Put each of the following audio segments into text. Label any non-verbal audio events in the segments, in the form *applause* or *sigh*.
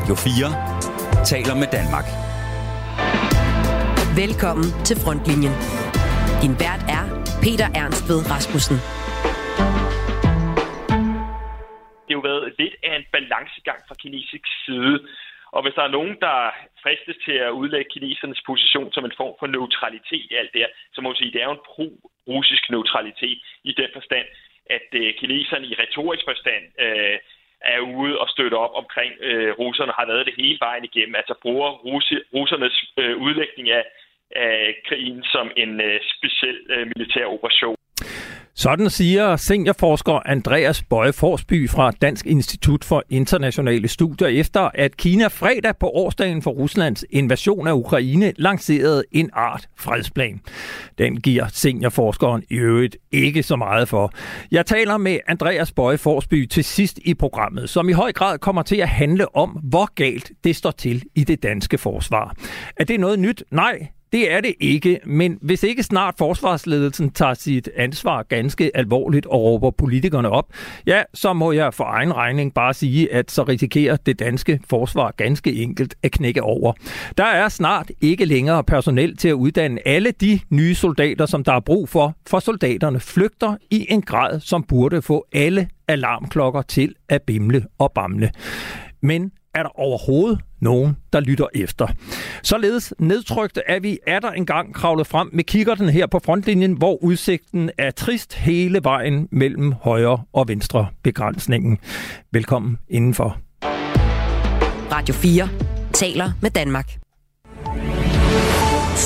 Radio 4 taler med Danmark. Velkommen til Frontlinjen. Din vært er Peter Ernstved Rasmussen. Det har jo været lidt af en balancegang fra kinesisk side. Og hvis der er nogen, der fristes til at udlægge kinesernes position som en form for neutralitet i alt det her, så må man sige, at det er jo en pro-russisk neutralitet i den forstand, at øh, kineserne i retorisk forstand øh, er ude og støtte op omkring øh, russerne, har været det hele vejen igennem, altså bruger russi, russernes øh, udlægning af, af krigen som en øh, speciel øh, militær operation. Sådan siger seniorforsker Andreas Bøje Forsby fra Dansk Institut for Internationale Studier, efter at Kina fredag på årsdagen for Ruslands invasion af Ukraine lancerede en art fredsplan. Den giver seniorforskeren i øvrigt ikke så meget for. Jeg taler med Andreas Bøje Forsby til sidst i programmet, som i høj grad kommer til at handle om, hvor galt det står til i det danske forsvar. Er det noget nyt? Nej, det er det ikke, men hvis ikke snart forsvarsledelsen tager sit ansvar ganske alvorligt og råber politikerne op, ja, så må jeg for egen regning bare sige, at så risikerer det danske forsvar ganske enkelt at knække over. Der er snart ikke længere personel til at uddanne alle de nye soldater, som der er brug for, for soldaterne flygter i en grad, som burde få alle alarmklokker til at bimle og bamle. Men er der overhovedet nogen, der lytter efter. Således nedtrykte er vi er der engang kravlet frem med kikkerten her på frontlinjen, hvor udsigten er trist hele vejen mellem højre og venstre begrænsningen. Velkommen indenfor. Radio 4 taler med Danmark.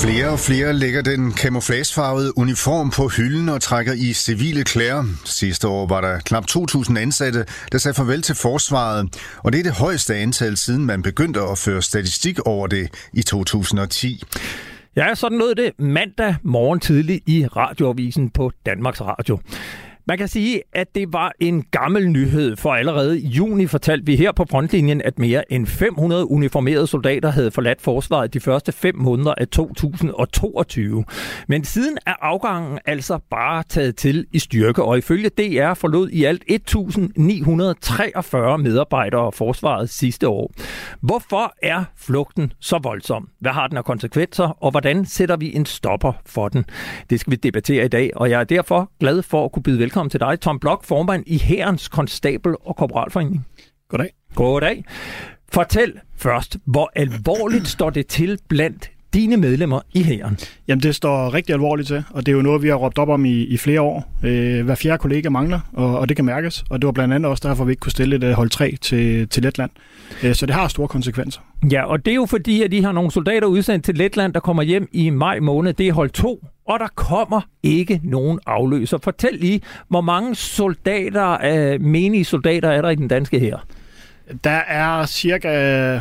Flere og flere lægger den camouflagefarvede uniform på hylden og trækker i civile klæder. Sidste år var der knap 2.000 ansatte, der sagde farvel til forsvaret, og det er det højeste antal, siden man begyndte at føre statistik over det i 2010. Ja, sådan lød det mandag morgen tidlig i radioavisen på Danmarks Radio. Man kan sige, at det var en gammel nyhed, for allerede i juni fortalte vi her på frontlinjen, at mere end 500 uniformerede soldater havde forladt forsvaret de første fem måneder af 2022. Men siden er afgangen altså bare taget til i styrke, og ifølge DR forlod i alt 1943 medarbejdere forsvaret sidste år. Hvorfor er flugten så voldsom? Hvad har den af konsekvenser, og hvordan sætter vi en stopper for den? Det skal vi debattere i dag, og jeg er derfor glad for at kunne byde velkommen velkommen til dig, Tom Blok, formand i Herrens Konstabel- og Korporalforening. Goddag. Goddag. Fortæl først, hvor alvorligt står det til blandt dine medlemmer i hæren? Jamen, det står rigtig alvorligt til, og det er jo noget, vi har råbt op om i, i flere år. Øh, hver fjerde kollega mangler, og, og det kan mærkes, og det var blandt andet også derfor, vi ikke kunne stille et uh, hold 3 til, til Letland. Øh, så det har store konsekvenser. Ja, og det er jo fordi, at de har nogle soldater udsendt til Letland, der kommer hjem i maj måned. Det er hold 2, og der kommer ikke nogen afløser. Fortæl lige, hvor mange soldater, øh, menige soldater er der i den danske her? Der er cirka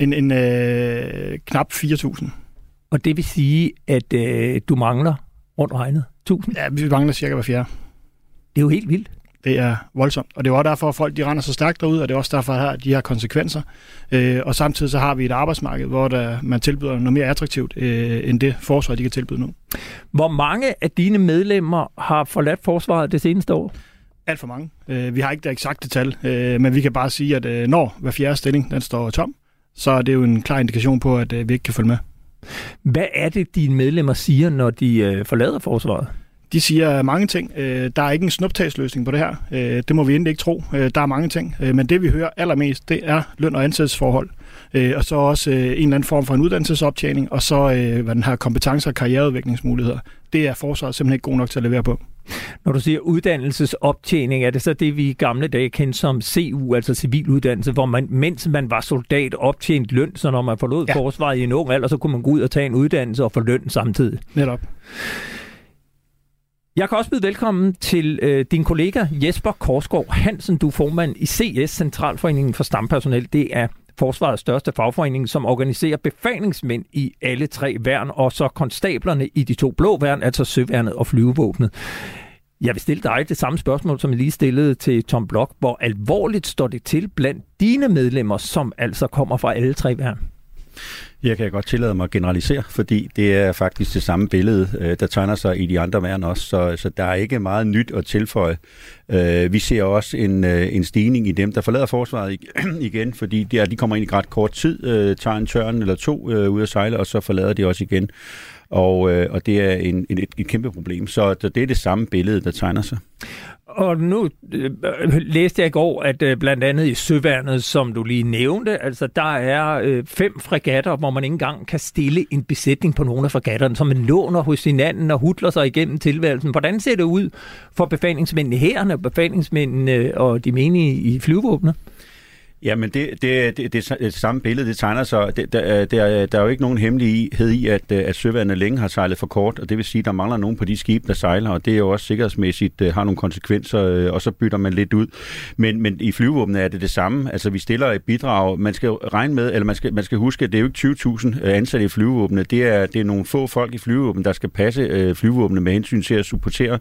en, en øh, knap 4.000. Og det vil sige, at øh, du mangler rundt regnet 1.000? Ja, vi mangler cirka hver fjerde. Det er jo helt vildt. Det er voldsomt, og det er også derfor, at folk de render så stærkt derud, og det er også derfor, at de har konsekvenser. Øh, og samtidig så har vi et arbejdsmarked, hvor der, man tilbyder noget mere attraktivt, øh, end det forsvar, de kan tilbyde nu. Hvor mange af dine medlemmer har forladt forsvaret det seneste år? Alt for mange. Øh, vi har ikke det eksakte tal, øh, men vi kan bare sige, at øh, når hver fjerde stilling den står tom, så er det jo en klar indikation på, at øh, vi ikke kan følge med. Hvad er det, dine medlemmer siger, når de øh, forlader forsvaret? De siger mange ting. Øh, der er ikke en snuptagsløsning på det her. Det må vi endelig ikke tro. Der er mange ting. Men det vi hører allermest, det er løn- og ansættelsesforhold. Og så også en eller anden form for en uddannelsesoptjening, og så hvad den her kompetence- og karriereudviklingsmuligheder. Det er forsvaret simpelthen ikke god nok til at levere på. Når du siger uddannelsesoptjening, er det så det, vi i gamle dage kendte som CU, altså civiluddannelse, hvor man, mens man var soldat, optjent løn, så når man forlod ja. forsvaret i en ung alder, så kunne man gå ud og tage en uddannelse og få løn samtidig? Netop. Jeg kan også byde velkommen til øh, din kollega Jesper Korsgaard Hansen. Du er formand i CS, Centralforeningen for Stampersonel. Det er forsvarets største fagforening, som organiserer befalingsmænd i alle tre værn, og så konstablerne i de to blå værn, altså søværnet og flyvevåbnet. Jeg vil stille dig det samme spørgsmål, som jeg lige stillede til Tom Blok. Hvor alvorligt står det til blandt dine medlemmer, som altså kommer fra alle tre værn? Jeg kan godt tillade mig at generalisere, fordi det er faktisk det samme billede, øh, der tegner sig i de andre værn også, så, så der er ikke meget nyt at tilføje. Øh, vi ser også en, øh, en stigning i dem, der forlader forsvaret *clears throat* igen, fordi de, er, de kommer ind i ret kort tid, tager en tørn eller to ud at sejle, og så forlader de også igen. Og, og det er en, en, et, et kæmpe problem. Så det er det samme billede, der tegner sig. Og nu øh, læste jeg i går, at øh, blandt andet i Søværnet, som du lige nævnte, altså der er øh, fem fregatter, hvor man ikke engang kan stille en besætning på nogle af fregatterne, som man låner hos hinanden og hudler sig igennem tilværelsen. Hvordan ser det ud for befalingsmændene her, og befalingsmændene og de menige i flyvåbnet? Ja, men det, det, det, det, det samme billede, det tegner sig. Det, der, øh, der, der er jo ikke nogen hemmelighed i, at, øh, at søværende længe har sejlet for kort, og det vil sige, at der mangler nogen på de skibe, der sejler, og det er jo også sikkerhedsmæssigt øh, har nogle konsekvenser, og så bytter man lidt ud. Men, men i flyvåbnet er det det samme. Altså, vi stiller et bidrag. Man skal regne med, eller man skal, man skal huske, at det er jo ikke 20.000 ansatte i flyvåbnet. Det er, det er nogle få folk i flyvåbnet, der skal passe øh, flyvåbnet med hensyn til at supportere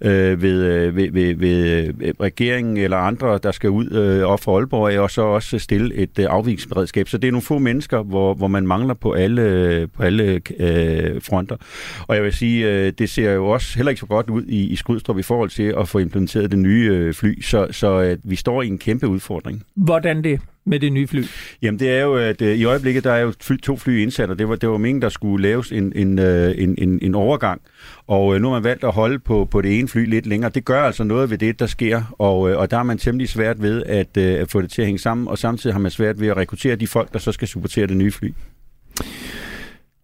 øh, ved, ved, ved, ved regeringen eller andre, der skal ud øh, op for Aalborg, og så også stille et øh, afviksberedskab. Så det er nogle få mennesker, hvor, hvor man mangler på alle, på alle øh, fronter. Og jeg vil sige, øh, det ser jo også heller ikke så godt ud i, i Skrydstrup i forhold til at få implementeret det nye øh, fly. Så, så øh, vi står i en kæmpe udfordring. Hvordan det? Med det nye fly? Jamen det er jo, at øh, i øjeblikket der er jo fly, to fly indsat, og det var, det var meningen, der skulle laves en, en, øh, en, en, en overgang. Og øh, nu har man valgt at holde på, på det ene fly lidt længere. Det gør altså noget ved det, der sker, og, øh, og der har man temmelig svært ved at, øh, at få det til at hænge sammen, og samtidig har man svært ved at rekruttere de folk, der så skal supportere det nye fly.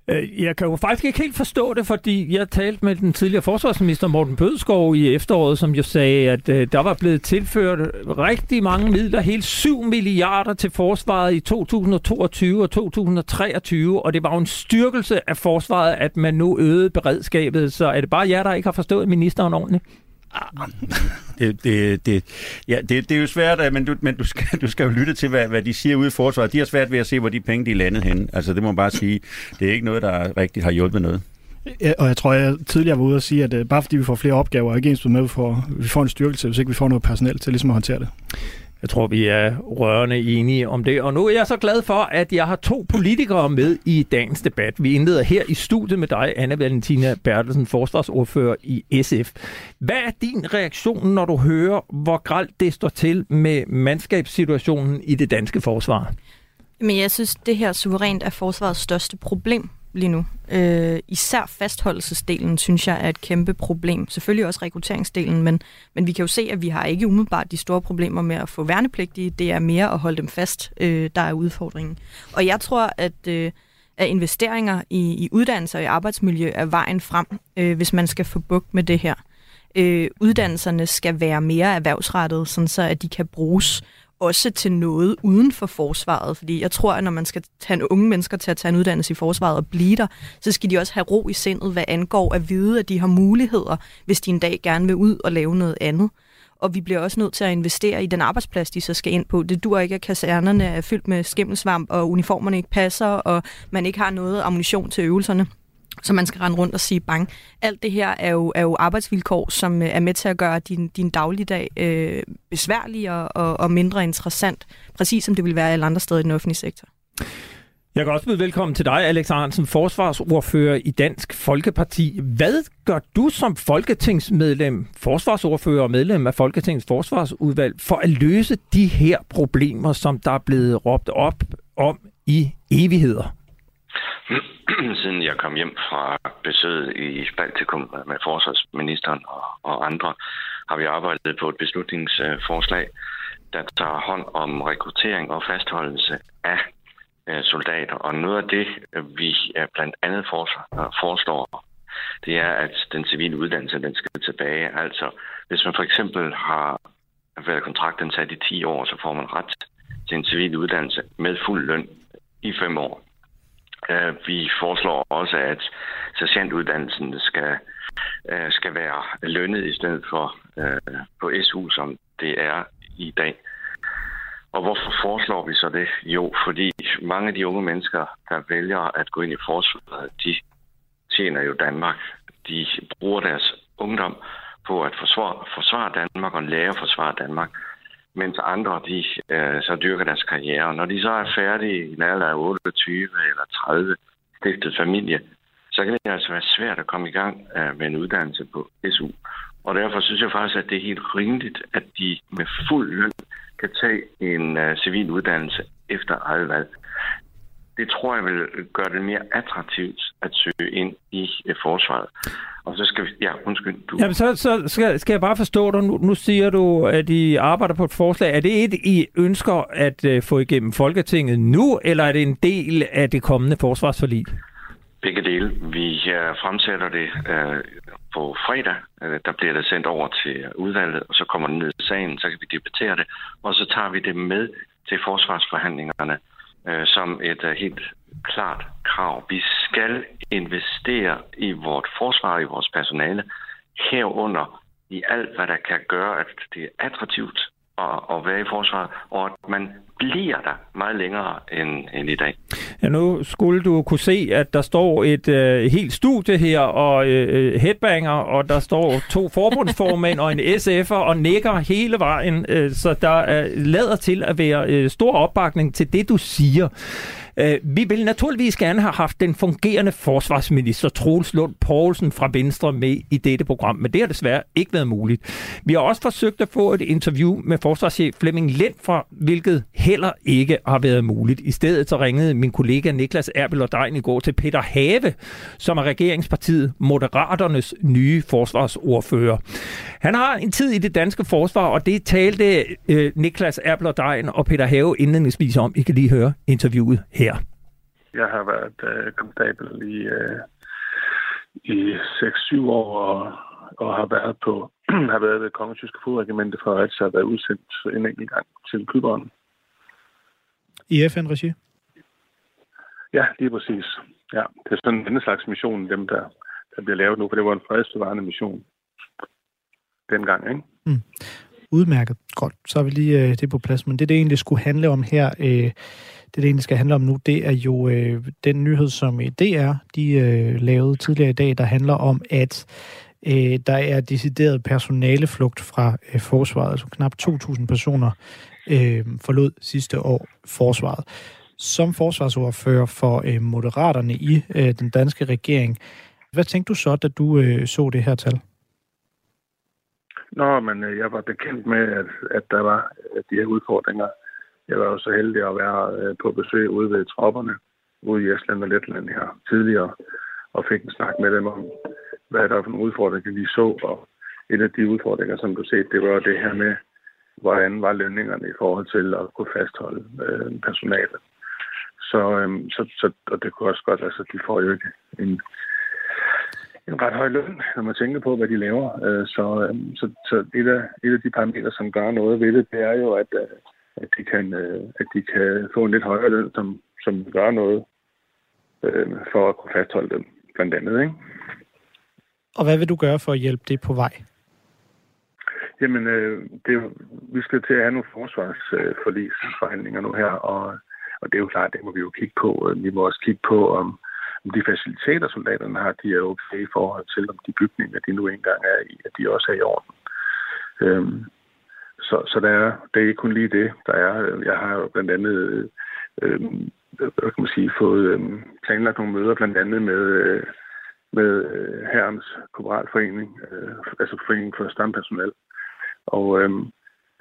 Øh, jeg kan jo faktisk ikke helt forstå det, fordi jeg talte med den tidligere forsvarsminister Morten Bødskov i efteråret, som jo sagde, at øh, der var blevet tilført rigtig mange midler, helt 7 milliarder til forsvaret i 2022 og 2023, og det var jo en styrkelse af forsvaret, at man nu øgede beredskabet. Så er det bare jer, der ikke har forstået ministeren ordentligt? Det, det, det, ja, det, det er jo svært, øh, men, du, men du, skal, du skal jo lytte til, hvad, hvad de siger ude i forsvaret. De har svært ved at se, hvor de penge de er landet hen. Altså, det må man bare sige. Det er ikke noget, der rigtigt har hjulpet noget. Ja, og jeg tror, jeg tidligere var ude og sige, at øh, bare fordi vi får flere opgaver, er ikke ens med, at vi får, vi får en styrkelse, hvis ikke vi får noget personel til ligesom at håndtere det. Jeg tror, vi er rørende enige om det. Og nu er jeg så glad for, at jeg har to politikere med i dagens debat. Vi indleder her i studiet med dig, Anna Valentina Bertelsen, forsvarsordfører i SF. Hvad er din reaktion, når du hører, hvor gralt det står til med mandskabssituationen i det danske forsvar? Men jeg synes, det her suverænt er forsvarets største problem lige nu. Øh, især fastholdelsesdelen, synes jeg, er et kæmpe problem. Selvfølgelig også rekrutteringsdelen, men, men vi kan jo se, at vi har ikke umiddelbart de store problemer med at få værnepligtige. Det er mere at holde dem fast, øh, der er udfordringen. Og jeg tror, at, øh, at investeringer i, i uddannelse og i arbejdsmiljø er vejen frem, øh, hvis man skal få bugt med det her. Øh, uddannelserne skal være mere erhvervsrettet, sådan så at de kan bruges også til noget uden for forsvaret. Fordi jeg tror, at når man skal tage unge mennesker til at tage en uddannelse i forsvaret og blive der, så skal de også have ro i sindet, hvad angår at vide, at de har muligheder, hvis de en dag gerne vil ud og lave noget andet. Og vi bliver også nødt til at investere i den arbejdsplads, de så skal ind på. Det dur ikke, at kasernerne er fyldt med skimmelsvamp, og uniformerne ikke passer, og man ikke har noget ammunition til øvelserne så man skal rende rundt og sige bang. Alt det her er jo, er jo arbejdsvilkår, som øh, er med til at gøre din, din dagligdag øh, besværligere og, og mindre interessant, præcis som det vil være alle andre steder i den offentlige sektor. Jeg kan også byde velkommen til dig, Alex Arnsen, forsvarsordfører i Dansk Folkeparti. Hvad gør du som folketingsmedlem, forsvarsordfører og medlem af Folketingets forsvarsudvalg, for at løse de her problemer, som der er blevet råbt op om i evigheder? *clears throat* siden jeg kom hjem fra besøget i Baltikum med forsvarsministeren og, og andre, har vi arbejdet på et beslutningsforslag, der tager hånd om rekruttering og fastholdelse af øh, soldater. Og noget af det, vi øh, blandt andet foreslår, det er, at den civile uddannelse den skal tilbage. Altså, hvis man for eksempel har været kontraktansat i 10 år, så får man ret til en civil uddannelse med fuld løn i 5 år. Øh, vi foreslår også, at sergeantuddannelsen skal, øh, skal være lønnet i stedet for øh, på SU, som det er i dag. Og hvorfor foreslår vi så det? Jo, fordi mange af de unge mennesker, der vælger at gå ind i forsvaret, de tjener jo Danmark. De bruger deres ungdom på at forsvare, forsvare Danmark og lære at forsvare Danmark mens andre de, øh, så dyrker deres karriere. Når de så er færdige i en alder af 28 eller 30, stiftet familie, så kan det altså være svært at komme i gang øh, med en uddannelse på SU. Og derfor synes jeg faktisk, at det er helt rimeligt, at de med fuld løn kan tage en øh, civil uddannelse efter eget valg. Det tror jeg vil gøre det mere attraktivt at søge ind i uh, forsvaret. Og så skal vi... Ja, undskyld. Du... Jamen, så, så skal, skal jeg bare forstå dig. Nu, nu siger du, at I arbejder på et forslag. Er det et, I ønsker at uh, få igennem Folketinget nu, eller er det en del af det kommende forsvarsforlig? Begge dele. Vi uh, fremsætter det uh, på fredag. Uh, der bliver det sendt over til udvalget, og så kommer det ned i sagen, så kan vi debattere det. Og så tager vi det med til forsvarsforhandlingerne øh, som et øh, helt klart krav. Vi skal investere i vores forsvar, i vores personale, herunder i alt, hvad der kan gøre, at det er attraktivt at, at være i forsvaret, og at man bliver der meget længere end, end i dag. Ja, nu skulle du kunne se, at der står et øh, helt studie her, og øh, øh headbanger, og der står to forbundsformænd og en SF'er, og nikker hele vejen, øh, så der er lader til at være øh, stor opbakning til det, du siger. Øh, vi vil naturligvis gerne have haft den fungerende forsvarsminister Troels Lund Poulsen fra Venstre med i dette program, men det har desværre ikke været muligt. Vi har også forsøgt at få et interview med forsvarschef Flemming Lind fra, hvilket heller ikke har været muligt. I stedet så ringede min kollega Niklas Erbel og Dein i går til Peter Have, som er regeringspartiet Moderaternes nye forsvarsordfører. Han har en tid i det danske forsvar, og det talte øh, Niklas Erbel og Dein og Peter Have indledningsvis om. I kan lige høre interviewet her? Jeg har været øh, konstabel i, øh, i 6-7 år og, og har været på *clears throat* har været ved Kongens Tyske Fodregimente for at have været udsendt en enkelt gang til Kyberen. I FN-regi? Ja, lige præcis. Ja, det er sådan en slags mission, dem der, der bliver lavet nu, for det var en fredsbevarende mission dengang, ikke? Mm. Udmærket. Godt. Så har vi lige øh, det på plads. Men det, det egentlig skulle handle om her, øh, det, det egentlig skal handle om nu, det er jo øh, den nyhed, som øh, DR de øh, lavede tidligere i dag, der handler om, at øh, der er decideret personaleflugt fra øh, forsvaret. Altså knap 2.000 personer øh, forlod sidste år forsvaret. Som forsvarsordfører for øh, Moderaterne i øh, den danske regering, hvad tænkte du så, da du øh, så det her tal? Nå, men øh, jeg var bekendt med, at, at der var at de her udfordringer jeg var jo så heldig at være øh, på besøg ude ved tropperne ude i Estland og Letland her tidligere, og fik en snak med dem om, hvad der er for nogle udfordringer, vi så. Og en af de udfordringer, som du set, det var det her med, hvordan var lønningerne i forhold til at kunne fastholde øh, personalet. Så, øhm, så, så, og det kunne også godt, altså de får jo ikke en, en ret høj løn, når man tænker på, hvad de laver. Øh, så, øhm, så, så et, af, et af de parametre, som gør noget ved det, det er jo, at, øh, at de kan, øh, at de kan få en lidt højere løn, som, som gør noget øh, for at kunne fastholde dem, blandt andet. Ikke? Og hvad vil du gøre for at hjælpe det på vej? Jamen, øh, det, vi skal til at have nogle forsvarsforlisforhandlinger nu her, og, og det er jo klart, det må vi jo kigge på. Vi må også kigge på, om, om de faciliteter, soldaterne har, de er okay i forhold til, om de bygninger, de nu engang er i, at de også er i orden. Øhm, så, så der er, det er ikke kun lige det, der er. Jeg har jo blandt andet øh, øh hvad kan man sige, fået øh, planlagt nogle møder blandt andet med, øh, med øh, Herrens Korporalforening, øh, altså Foreningen for Stampersonal, og øh,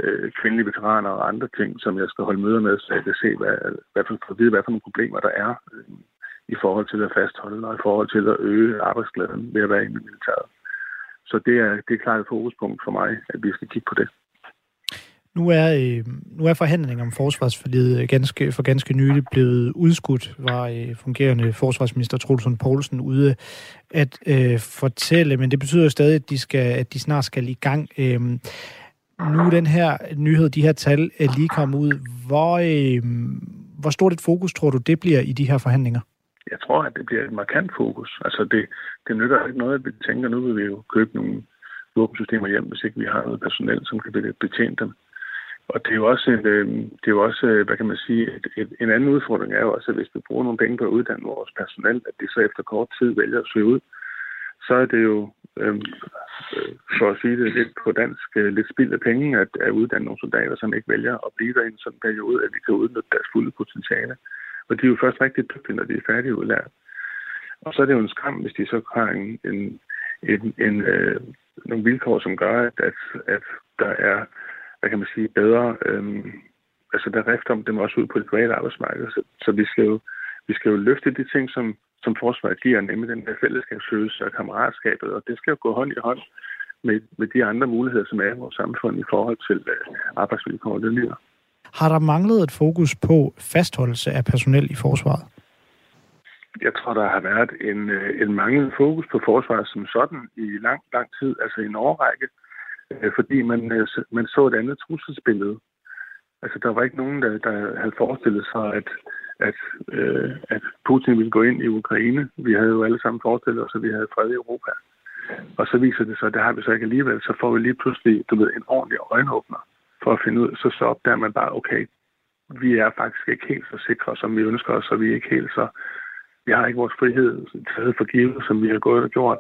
øh, kvindelige veteraner og andre ting, som jeg skal holde møder med, så jeg kan se, hvad, hvad for, for at vide, hvad for nogle problemer der er øh, i forhold til at fastholde og i forhold til at øge arbejdsglæden ved at være i militæret. Så det er, det er klart et fokuspunkt for mig, at vi skal kigge på det. Nu er, øh, nu er forhandlingen om forsvarsforlidet ganske, for ganske nylig blevet udskudt, var øh, fungerende forsvarsminister Trulsund Poulsen ude at øh, fortælle, men det betyder jo stadig, at de, skal, at de snart skal i gang. Øh, nu er den her nyhed, de her tal er lige kommet ud. Hvor, øh, hvor stort et fokus tror du, det bliver i de her forhandlinger? Jeg tror, at det bliver et markant fokus. Altså det, det nytter ikke noget, at vi tænker, nu vil vi jo købe nogle våbensystemer hjem, hvis ikke vi har noget personel, som kan betjene dem. Og det er jo også, et, øhm, det er jo også øh, hvad kan man sige, et, et, en anden udfordring er jo også, at hvis vi bruger nogle penge på at uddanne vores personel, at de så efter kort tid vælger at søge ud, så er det jo øhm, øh, for at sige det lidt på dansk, øh, lidt spild af penge at, at uddanne nogle soldater, som ikke vælger at blive der i en sådan periode, at vi kan udnytte deres fulde potentiale. Og de er jo først rigtig dygtige, når de er færdige udlært. Og så er det jo en skam, hvis de så har en, en, en, en, øh, nogle vilkår, som gør, at, at, at der er, hvad kan man sige, bedre, øh, altså der rift om dem også ud på det private arbejdsmarked. Så, så vi, skal jo, vi skal jo løfte de ting, som, som forsvaret giver, nemlig den her fællesskabsfølelse og kammeratskabet, og det skal jo gå hånd i hånd med, med de andre muligheder, som er i vores samfund i forhold til uh, arbejdsvilkår og lønninger. Har der manglet et fokus på fastholdelse af personel i forsvaret? Jeg tror, der har været en, øh, en manglende fokus på forsvaret som sådan i lang, lang tid, altså i en årrække, øh, Øh, fordi man, øh, man så et andet trusselsbillede. Altså, der var ikke nogen, der, der havde forestillet sig, at, at, øh, at Putin ville gå ind i Ukraine. Vi havde jo alle sammen forestillet os, at vi havde fred i Europa. Og så viser det sig, at det har vi så ikke alligevel. Så får vi lige pludselig du ved, en ordentlig øjenåbner for at finde ud. Så så opdager man bare, okay, vi er faktisk ikke helt så sikre, som vi ønsker os, og vi er ikke helt så... Vi har ikke vores frihed taget for givet, som vi har gået og gjort.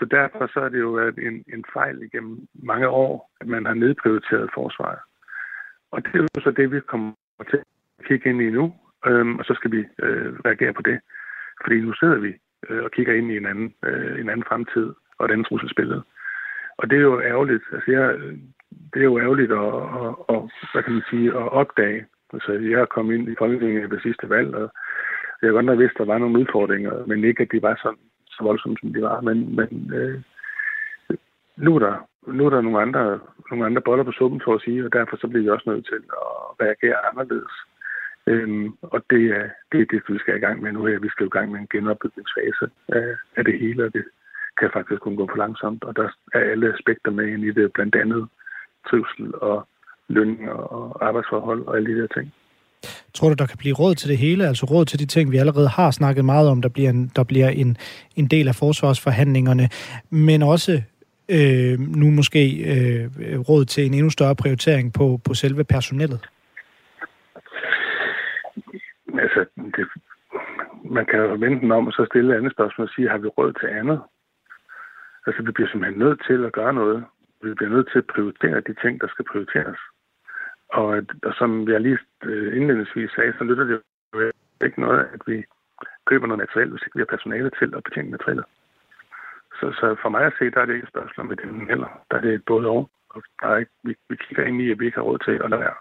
Så derfor så er det jo været en, en fejl igennem mange år, at man har nedprioriteret forsvaret. Og det er jo så det, vi kommer til at kigge ind i nu, øhm, og så skal vi øh, reagere på det. Fordi nu sidder vi øh, og kigger ind i en anden, øh, en anden fremtid og et andet trusselsbillede. Og det er jo ærgerligt. Altså, jeg, det er jo ærgerligt at, at, at, hvad kan man sige, at opdage. Altså, jeg er kommet ind i Folketinget ved sidste valg, og jeg godt nok vidste, at der var nogle udfordringer, men ikke, at de var sådan, så voldsomme, som de var. Men, men øh, nu, er der, nu er der nogle andre, nogle andre boller på suppen, for at sige, og derfor så bliver vi også nødt til at reagere anderledes. Øhm, og det er, det er det, vi skal i gang med nu her. Vi skal i gang med en genopbygningsfase af, af det hele, og det kan faktisk kun gå for langsomt. Og der er alle aspekter med ind i det, blandt andet trivsel og løn og arbejdsforhold og alle de der ting. Tror du, der kan blive råd til det hele? Altså råd til de ting, vi allerede har snakket meget om, der bliver en, der bliver en, en del af forsvarsforhandlingerne, men også øh, nu måske øh, råd til en endnu større prioritering på, på selve personellet? Altså, det, man kan jo vente den om og så stille et andet spørgsmål og sige, har vi råd til andet? Altså, vi bliver simpelthen nødt til at gøre noget. Vi bliver nødt til at prioritere de ting, der skal prioriteres. Og, og som jeg lige øh, indledningsvis sagde, så lytter det jo ikke noget, at vi køber noget materiel, hvis ikke vi har personale til at betjene materialet. Så, så for mig at se, der er det ikke et spørgsmål med den heller. Der er det et både og. og der er ikke, vi, vi kigger ind i, at vi ikke har råd til at lade være.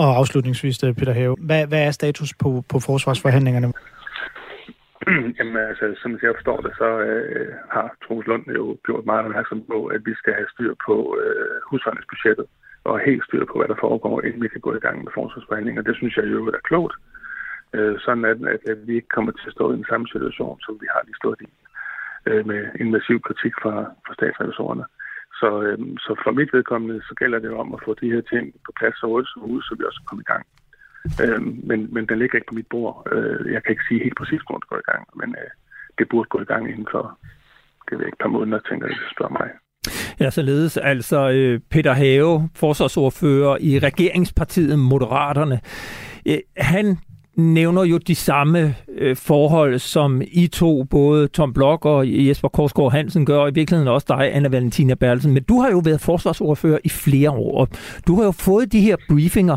Og afslutningsvis, øh, Peter Have, hvad, hvad er status på, på forsvarsforhandlingerne? *clears throat* Jamen altså, som jeg forstår det, så øh, har Troels Lund jo gjort meget opmærksom på, at vi skal have styr på øh, husholdningsbudgettet og helt styr på, hvad der foregår, inden vi kan gå i gang med forsvarsforhandlinger. Det synes jeg jo er klogt, øh, sådan at, at, vi ikke kommer til at stå i den samme situation, som vi har lige stået i øh, med en massiv kritik fra, fra statsrevisorerne. Så, øh, så for mit vedkommende, så gælder det om at få de her ting på plads så hurtigt som muligt, så vi også kommer i gang. Øh, men, men den ligger ikke på mit bord. Øh, jeg kan ikke sige helt præcis, hvor det går i gang, men øh, det burde gå i gang inden for det ved ikke, et par måneder, tænker jeg, hvis du spørger mig. Ja, således altså øh, Peter Have, forsvarsordfører i regeringspartiet Moderaterne. Øh, han nævner jo de samme øh, forhold, som I to, både Tom Blok og Jesper Korsgaard Hansen gør, og i virkeligheden også dig, Anna Valentina Bertelsen. Men du har jo været forsvarsordfører i flere år. Du har jo fået de her briefinger.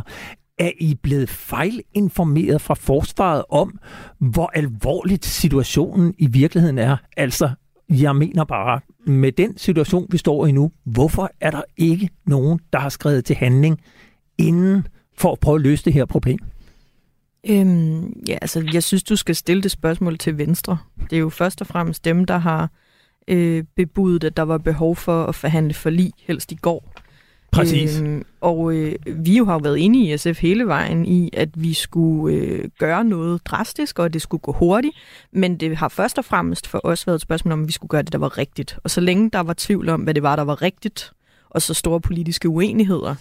Er I blevet fejlinformeret fra forsvaret om, hvor alvorligt situationen i virkeligheden er? Altså, jeg mener bare, med den situation, vi står i nu, hvorfor er der ikke nogen, der har skrevet til handling inden for at prøve at løse det her problem? Øhm, ja, altså, jeg synes, du skal stille det spørgsmål til Venstre. Det er jo først og fremmest dem, der har øh, bebudet, at der var behov for at forhandle forlig, helst i går. Præcis. Øhm, og øh, vi jo har jo været enige i SF hele vejen i, at vi skulle øh, gøre noget drastisk, og at det skulle gå hurtigt. Men det har først og fremmest for os været et spørgsmål om, at vi skulle gøre det, der var rigtigt. Og så længe der var tvivl om, hvad det var, der var rigtigt, og så store politiske uenigheder,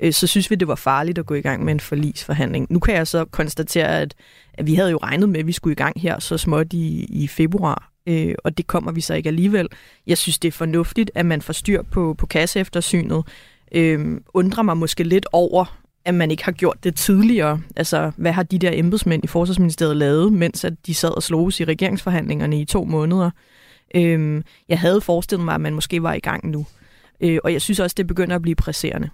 øh, så synes vi, det var farligt at gå i gang med en forlisforhandling. Nu kan jeg så konstatere, at, at vi havde jo regnet med, at vi skulle i gang her så småt i, i februar, øh, og det kommer vi så ikke alligevel. Jeg synes, det er fornuftigt, at man får styr på, på kasseeftersynet. Øh, undrer mig måske lidt over, at man ikke har gjort det tidligere. Altså, hvad har de der embedsmænd i Forsvarsministeriet lavet, mens at de sad og sloges i regeringsforhandlingerne i to måneder? Øh, jeg havde forestillet mig, at man måske var i gang nu. Øh, og jeg synes også, det begynder at blive presserende.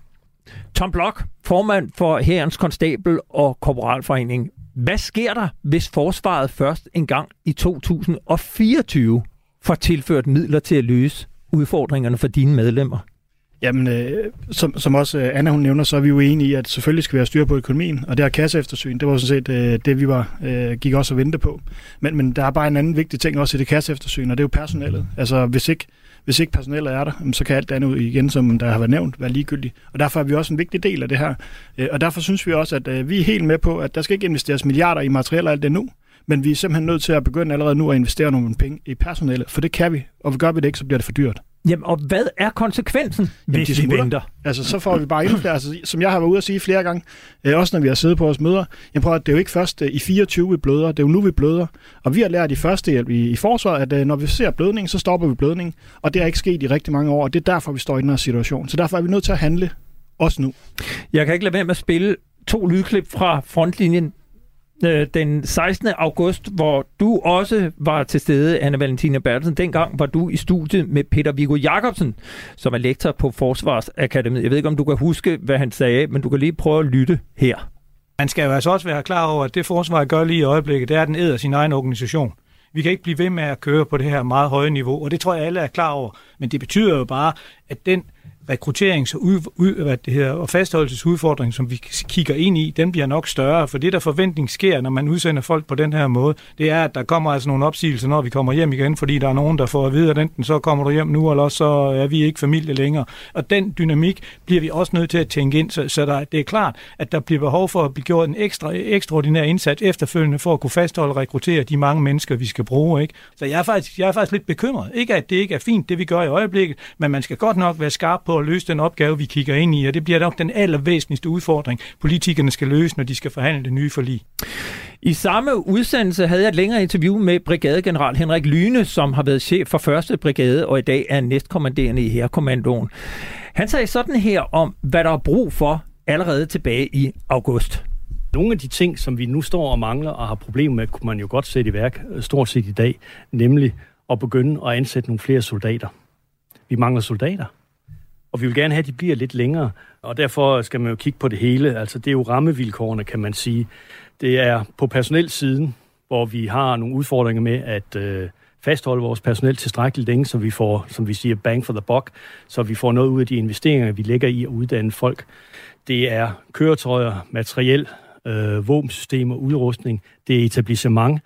Tom Blok, formand for Herrens Konstabel og Korporalforening. Hvad sker der, hvis forsvaret først en gang i 2024 får tilført midler til at løse udfordringerne for dine medlemmer? Jamen, øh, som, som også øh, Anna hun nævner, så er vi jo enige i, at selvfølgelig skal vi have styr på økonomien, og det her kasseeftersyn, det var sådan set øh, det, vi var, øh, gik også og vente på. Men, men der er bare en anden vigtig ting også i det kasseeftersyn, og det er jo personellet. Altså, hvis ikke, hvis ikke personellet er der, så kan alt andet igen, som der har været nævnt, være ligegyldigt. Og derfor er vi også en vigtig del af det her. Øh, og derfor synes vi også, at øh, vi er helt med på, at der skal ikke investeres milliarder i materiel og alt det nu, men vi er simpelthen nødt til at begynde allerede nu at investere nogle penge i personellet, for det kan vi, og gør vi det ikke, så bliver det for dyrt. Jamen, og hvad er konsekvensen, hvis de vi venter? Altså, så får vi bare endnu flere. Altså, som jeg har været ude at sige flere gange, øh, også når vi har siddet på vores møder, jeg prøver, at det er jo ikke først øh, i 24, vi bløder, det er jo nu, vi bløder. Og vi har lært i første hjælp i, i forsvaret, at øh, når vi ser blødning, så stopper vi blødning. Og det er ikke sket i rigtig mange år, og det er derfor, vi står i den her situation. Så derfor er vi nødt til at handle, også nu. Jeg kan ikke lade være med at spille to lydklip fra frontlinjen øh, den 16. august, hvor du også var til stede, Anna Valentina Bertelsen. Dengang var du i studiet med Peter Viggo Jacobsen, som er lektor på Forsvarsakademiet. Jeg ved ikke, om du kan huske, hvad han sagde, men du kan lige prøve at lytte her. Man skal jo altså også være klar over, at det forsvar gør lige i øjeblikket, det er, at den æder sin egen organisation. Vi kan ikke blive ved med at køre på det her meget høje niveau, og det tror jeg alle er klar over. Men det betyder jo bare, at den rekrutterings- og, ud, ud, hvad det hedder, og fastholdelsesudfordring, som vi kigger ind i, den bliver nok større, for det der forventning sker, når man udsender folk på den her måde, det er, at der kommer altså nogle opsigelser, når vi kommer hjem igen, fordi der er nogen, der får at vide, at enten så kommer du hjem nu, eller så er vi ikke familie længere. Og den dynamik bliver vi også nødt til at tænke ind, så, så der, det er klart, at der bliver behov for at blive gjort en ekstra, ekstraordinær indsats efterfølgende for at kunne fastholde og rekruttere de mange mennesker, vi skal bruge. Ikke? Så jeg er, faktisk, jeg er faktisk lidt bekymret. Ikke at det ikke er fint, det vi gør i øjeblikket, men man skal godt nok være skarp på at løse den opgave, vi kigger ind i, og det bliver nok den allervæsentligste udfordring, politikerne skal løse, når de skal forhandle det nye forlig. I samme udsendelse havde jeg et længere interview med brigadegeneral Henrik Lyne, som har været chef for første brigade og i dag er næstkommanderende i herkommandoen. Han sagde sådan her om, hvad der er brug for allerede tilbage i august. Nogle af de ting, som vi nu står og mangler og har problemer med, kunne man jo godt sætte i værk øh, stort set i dag, nemlig at begynde at ansætte nogle flere soldater. Vi mangler soldater og vi vil gerne have, at de bliver lidt længere, og derfor skal man jo kigge på det hele. Altså, det er jo rammevilkårene, kan man sige. Det er på personelsiden, hvor vi har nogle udfordringer med at øh, fastholde vores personel tilstrækkeligt længe, så vi får, som vi siger, bang for the buck, så vi får noget ud af de investeringer, vi lægger i at uddanne folk. Det er køretøjer, materiel, øh, våbensystemer, udrustning, det er etablissement,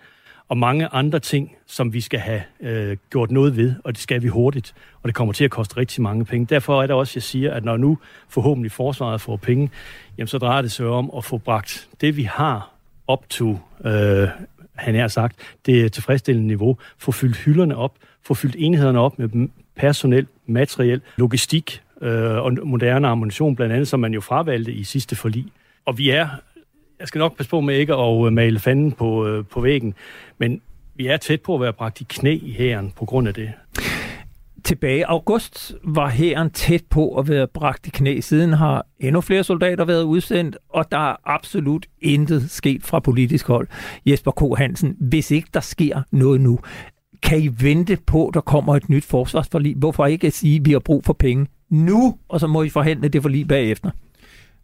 og mange andre ting, som vi skal have øh, gjort noget ved, og det skal vi hurtigt, og det kommer til at koste rigtig mange penge. Derfor er det også, jeg siger, at når nu forhåbentlig forsvaret får penge, jamen så drejer det sig om at få bragt det, vi har op til, øh, han har sagt, det tilfredsstillende niveau, få fyldt hylderne op, få fyldt enhederne op med personel, materiel, logistik øh, og moderne ammunition, blandt andet, som man jo fravalgte i sidste forlig. Og vi er jeg skal nok passe på med ikke at øh, male fanden på, øh, på væggen, men vi er tæt på at være bragt i knæ i hæren på grund af det. Tilbage i august var hæren tæt på at være bragt i knæ. Siden har endnu flere soldater været udsendt, og der er absolut intet sket fra politisk hold. Jesper K. Hansen, hvis ikke der sker noget nu, kan I vente på, at der kommer et nyt forsvarsforlig? Hvorfor ikke at sige, at vi har brug for penge nu, og så må I forhandle det forlig bagefter?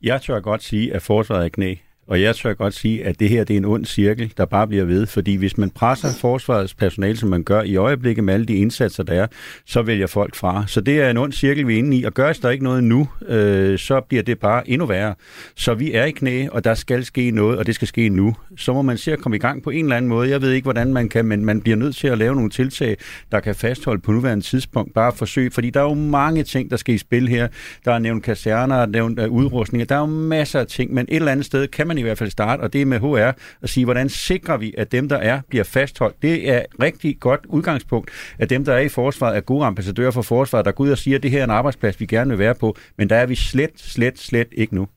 Jeg tør godt sige, at forsvaret er knæ. Og jeg tør godt sige, at det her det er en ond cirkel, der bare bliver ved. Fordi hvis man presser forsvarets personale, som man gør i øjeblikket med alle de indsatser, der er, så vælger folk fra. Så det er en ond cirkel, vi er inde i. Og gør der ikke noget nu, øh, så bliver det bare endnu værre. Så vi er i knæ, og der skal ske noget, og det skal ske nu. Så må man se at komme i gang på en eller anden måde. Jeg ved ikke, hvordan man kan, men man bliver nødt til at lave nogle tiltag, der kan fastholde på nuværende tidspunkt. Bare forsøg, fordi der er jo mange ting, der skal i spil her. Der er nævnt kaserner, der er nævnt øh, udrustninger. Der er jo masser af ting, men et eller andet sted kan man man i hvert fald starte, og det er med HR, at sige, hvordan sikrer vi, at dem, der er, bliver fastholdt. Det er et rigtig godt udgangspunkt, at dem, der er i forsvaret, er gode ambassadører for forsvaret, der går ud og siger, at det her er en arbejdsplads, vi gerne vil være på, men der er vi slet, slet, slet ikke nu.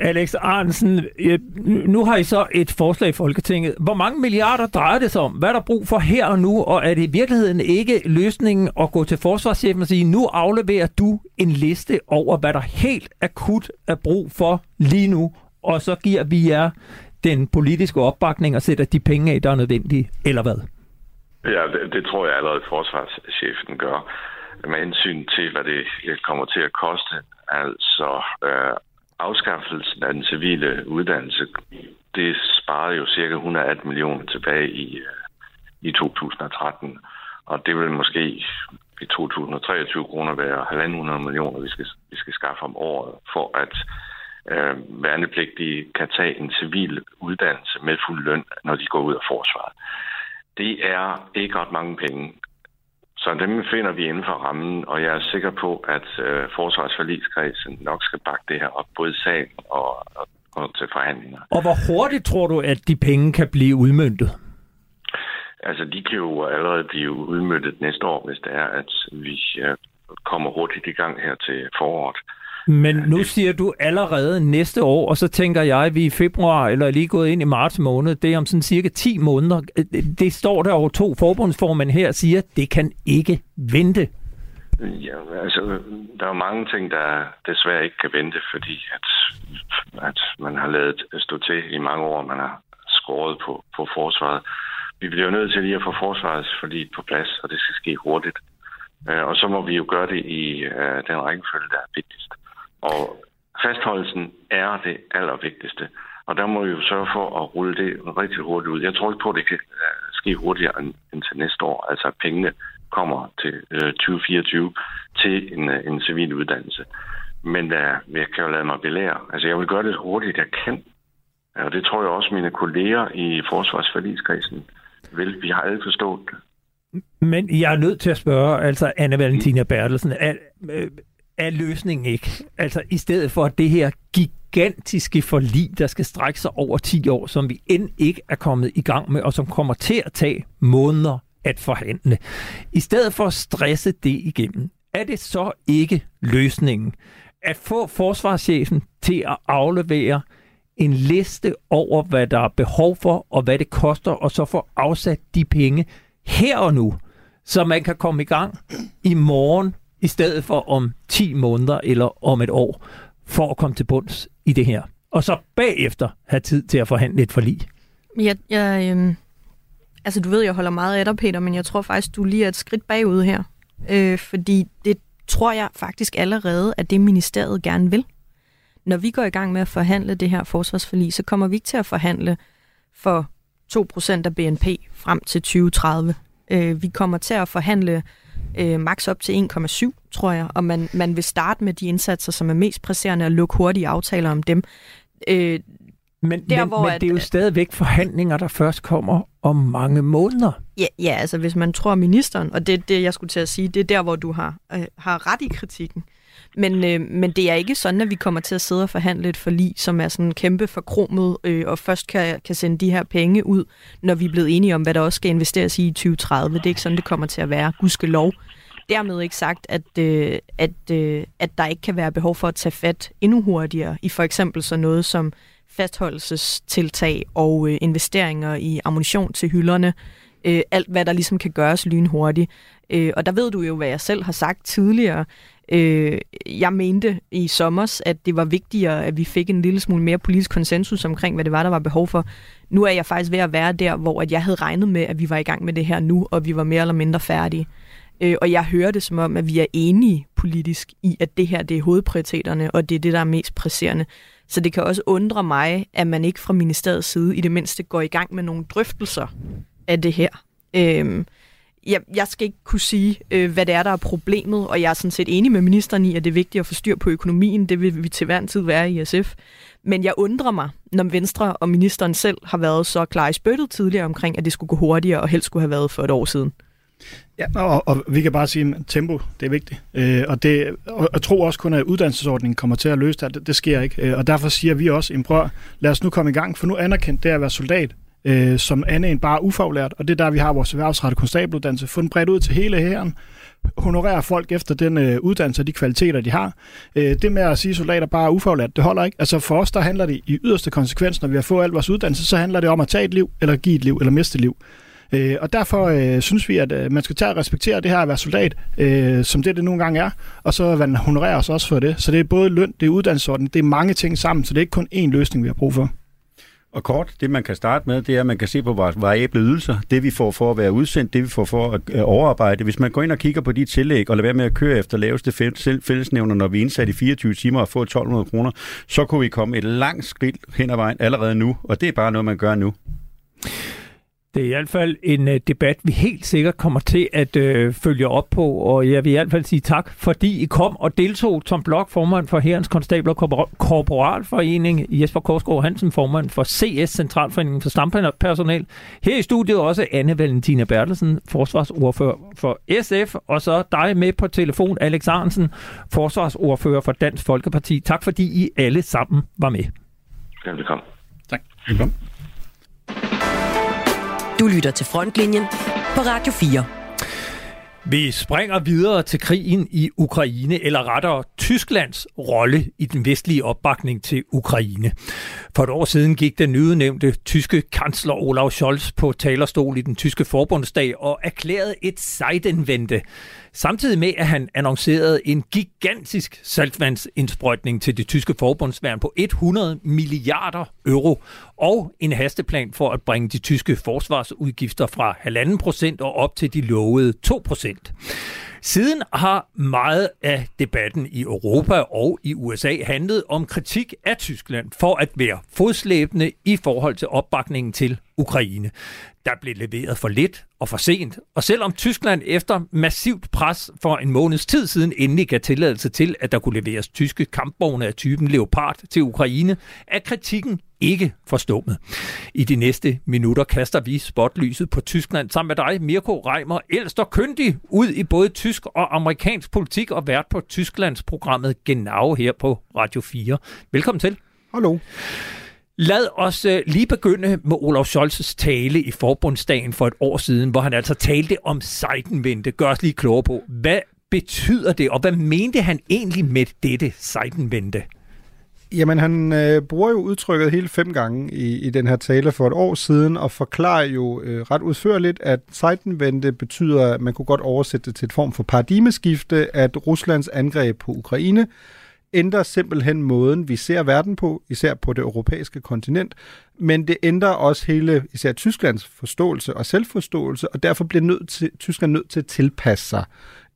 Alex Arnsen, øh, nu har I så et forslag i Folketinget. Hvor mange milliarder drejer det sig om? Hvad er der brug for her og nu? Og er det i virkeligheden ikke løsningen at gå til forsvarschefen og sige, nu afleverer du en liste over, hvad der helt akut er brug for lige nu, og så giver vi jer den politiske opbakning og sætter de penge af, der er nødvendige, eller hvad? Ja, det, det tror jeg allerede forsvarschefen gør. Med hensyn til, hvad det kommer til at koste, altså øh, afskaffelsen af den civile uddannelse, det sparede jo cirka 118 millioner tilbage i, øh, i 2013. Og det vil måske i 2023 kroner være 1.500 millioner, vi skal, vi skal skaffe om året, for at øh, værnepligtige kan tage en civil uddannelse med fuld løn, når de går ud af forsvaret. Det er ikke ret mange penge. Så dem finder vi inden for rammen, og jeg er sikker på, at øh, forsvarsforligskredsen nok skal bakke det her op, både i sagen og, og, og til forhandlinger. Og hvor hurtigt tror du, at de penge kan blive udmyndtet? Altså, de kan jo allerede blive udmyndtet næste år, hvis det er, at vi øh, kommer hurtigt i gang her til foråret. Men nu siger du allerede næste år, og så tænker jeg, at vi er i februar, eller lige gået ind i marts måned, det er om sådan cirka 10 måneder. Det står der over to forbundsformænd her, siger, at det kan ikke vente. Ja, altså, der er mange ting, der desværre ikke kan vente, fordi at, at man har lavet stå til i mange år, man har skåret på, på forsvaret. Vi bliver nødt til lige at få forsvaret fordi på plads, og det skal ske hurtigt. Øh, og så må vi jo gøre det i øh, den rækkefølge, der er vigtigst. Og fastholdelsen er det allervigtigste. Og der må vi jo sørge for at rulle det rigtig hurtigt ud. Jeg tror ikke på, at det kan øh, ske hurtigere end, til næste år. Altså, at pengene kommer til øh, 2024 til en, øh, en civil uddannelse. Men uh, jeg kan jo lade mig belære. Altså, jeg vil gøre det så hurtigt, jeg kan. Og det tror jeg også mine kolleger i forsvarsforligskredsen vil. Vi har alle forstået det. Men jeg er nødt til at spørge, altså Anne Valentina Bertelsen, er, er løsningen ikke? Altså i stedet for det her gigantiske forlig, der skal strække sig over 10 år, som vi end ikke er kommet i gang med, og som kommer til at tage måneder at forhandle. I stedet for at stresse det igennem, er det så ikke løsningen at få forsvarschefen til at aflevere en liste over, hvad der er behov for, og hvad det koster, og så få afsat de penge her og nu, så man kan komme i gang i morgen, i stedet for om 10 måneder eller om et år, for at komme til bunds i det her. Og så bagefter have tid til at forhandle et forlig. Ja, jeg, øh, altså du ved, jeg holder meget af dig, Peter, men jeg tror faktisk, du lige er et skridt bagud her. Øh, fordi det tror jeg faktisk allerede, at det ministeriet gerne vil. Når vi går i gang med at forhandle det her forsvarsforlig, så kommer vi ikke til at forhandle for 2% af BNP frem til 2030. Øh, vi kommer til at forhandle øh, maks op til 1,7, tror jeg, og man, man vil starte med de indsatser, som er mest presserende, og lukke hurtige aftaler om dem. Øh, men, der, men, hvor men at, det er jo stadigvæk forhandlinger, der først kommer om mange måneder. Ja, ja altså hvis man tror ministeren, og det er det, jeg skulle til at sige, det er der, hvor du har, øh, har ret i kritikken. Men, øh, men det er ikke sådan, at vi kommer til at sidde og forhandle et forlig, som er sådan kæmpe forkromet, øh, og først kan, kan sende de her penge ud, når vi er blevet enige om, hvad der også skal investeres i i 2030. Det er ikke sådan, det kommer til at være. Gudske lov. Dermed ikke sagt, at, øh, at, øh, at der ikke kan være behov for at tage fat endnu hurtigere i for eksempel så noget som fastholdelsestiltag og øh, investeringer i ammunition til hylderne. Øh, alt, hvad der ligesom kan gøres lynhurtigt. Øh, og der ved du jo, hvad jeg selv har sagt tidligere, Øh, jeg mente i sommers, at det var vigtigere, at vi fik en lille smule mere politisk konsensus omkring, hvad det var, der var behov for. Nu er jeg faktisk ved at være der, hvor at jeg havde regnet med, at vi var i gang med det her nu, og vi var mere eller mindre færdige. Øh, og jeg hører det som om, at vi er enige politisk i, at det her det er hovedprioriteterne, og det er det, der er mest presserende. Så det kan også undre mig, at man ikke fra ministeriets side i det mindste går i gang med nogle drøftelser af det her. Øh, jeg, jeg skal ikke kunne sige, øh, hvad det er, der er problemet, og jeg er sådan set enig med ministeren i, at det er vigtigt at få styr på økonomien. Det vil vi til hver en tid være i SF. Men jeg undrer mig, når Venstre og ministeren selv har været så klar i spyttet tidligere omkring, at det skulle gå hurtigere, og helst skulle have været for et år siden. Ja, og, og vi kan bare sige, at tempo, det er vigtigt. Øh, og, det, og og tror også kun, at uddannelsesordningen kommer til at løse det. Det, det sker ikke. Øh, og derfor siger vi også, prøv, lad os nu komme i gang, for nu anerkendt det at være soldat øh, som andet end bare ufaglært, og det er der, vi har vores erhvervsrette konstabeluddannelse, få den bredt ud til hele hæren, honorere folk efter den øh, uddannelse og de kvaliteter, de har. Øh, det med at sige, at soldater bare er ufaglært, det holder ikke. Altså for os, der handler det i yderste konsekvens, når vi har fået al vores uddannelse, så handler det om at tage et liv, eller give et liv, eller miste et liv. Øh, og derfor øh, synes vi, at øh, man skal tage og respektere det her at være soldat, øh, som det det nogle gange er, og så man honorerer os også for det. Så det er både løn, det er uddannelsesordning, det er mange ting sammen, så det er ikke kun én løsning, vi har brug for. Og kort, det man kan starte med, det er, at man kan se på vores variable ydelser, det vi får for at være udsendt, det vi får for at øh, overarbejde. Hvis man går ind og kigger på de tillæg, og lader være med at køre efter laveste fællesnævner, når vi er indsat i 24 timer og får 1200 kroner, så kunne vi komme et langt skridt hen ad vejen allerede nu, og det er bare noget, man gør nu. Det er i hvert fald en uh, debat, vi helt sikkert kommer til at uh, følge op på, og jeg vil i hvert fald sige tak, fordi I kom og deltog. Tom Blok, formand for Herrens Konstabler Korporalforening, Jesper Korsgaard Hansen, formand for CS, Centralforeningen for Stampersonal. Her i studiet også Anne Valentina Bertelsen, forsvarsordfører for SF, og så dig med på telefon, Alex Arnsen, forsvarsordfører for Dansk Folkeparti. Tak fordi I alle sammen var med. Velkommen. Tak. Velkommen. Du lytter til Frontlinjen på Radio 4. Vi springer videre til krigen i Ukraine, eller rettere Tysklands rolle i den vestlige opbakning til Ukraine. For et år siden gik den nyudnævnte tyske kansler Olaf Scholz på talerstol i den tyske forbundsdag og erklærede et sejdenvente. Samtidig med, at han annoncerede en gigantisk saltvandsindsprøjtning til det tyske forbundsværn på 100 milliarder euro og en hasteplan for at bringe de tyske forsvarsudgifter fra 1,5 procent og op til de lovede 2 procent. Siden har meget af debatten i Europa og i USA handlet om kritik af Tyskland for at være fodslæbende i forhold til opbakningen til Ukraine. Der blev leveret for lidt og for sent, og selvom Tyskland efter massivt pres for en måneds tid siden endelig gav tilladelse til, at der kunne leveres tyske kampvogne af typen Leopard til Ukraine, er kritikken ikke forstummet. I de næste minutter kaster vi spotlyset på Tyskland sammen med dig, Mirko Reimer, ældst og kyndig ud i både tysk og amerikansk politik og vært på Tysklands programmet Genau her på Radio 4. Velkommen til. Hallo. Lad os uh, lige begynde med Olaf Scholz' tale i forbundsdagen for et år siden, hvor han altså talte om sejtenvente. Gør os lige klogere på, hvad betyder det, og hvad mente han egentlig med dette sejtenvente? Jamen, han øh, bruger jo udtrykket hele fem gange i, i den her tale for et år siden, og forklarer jo øh, ret udførligt, at Zeitenwende betyder, at man kunne godt oversætte det til et form for paradigmeskifte, at Ruslands angreb på Ukraine ændrer simpelthen måden, vi ser verden på, især på det europæiske kontinent, men det ændrer også hele, især Tysklands forståelse og selvforståelse, og derfor bliver nødt til, Tyskland nødt til at tilpasse sig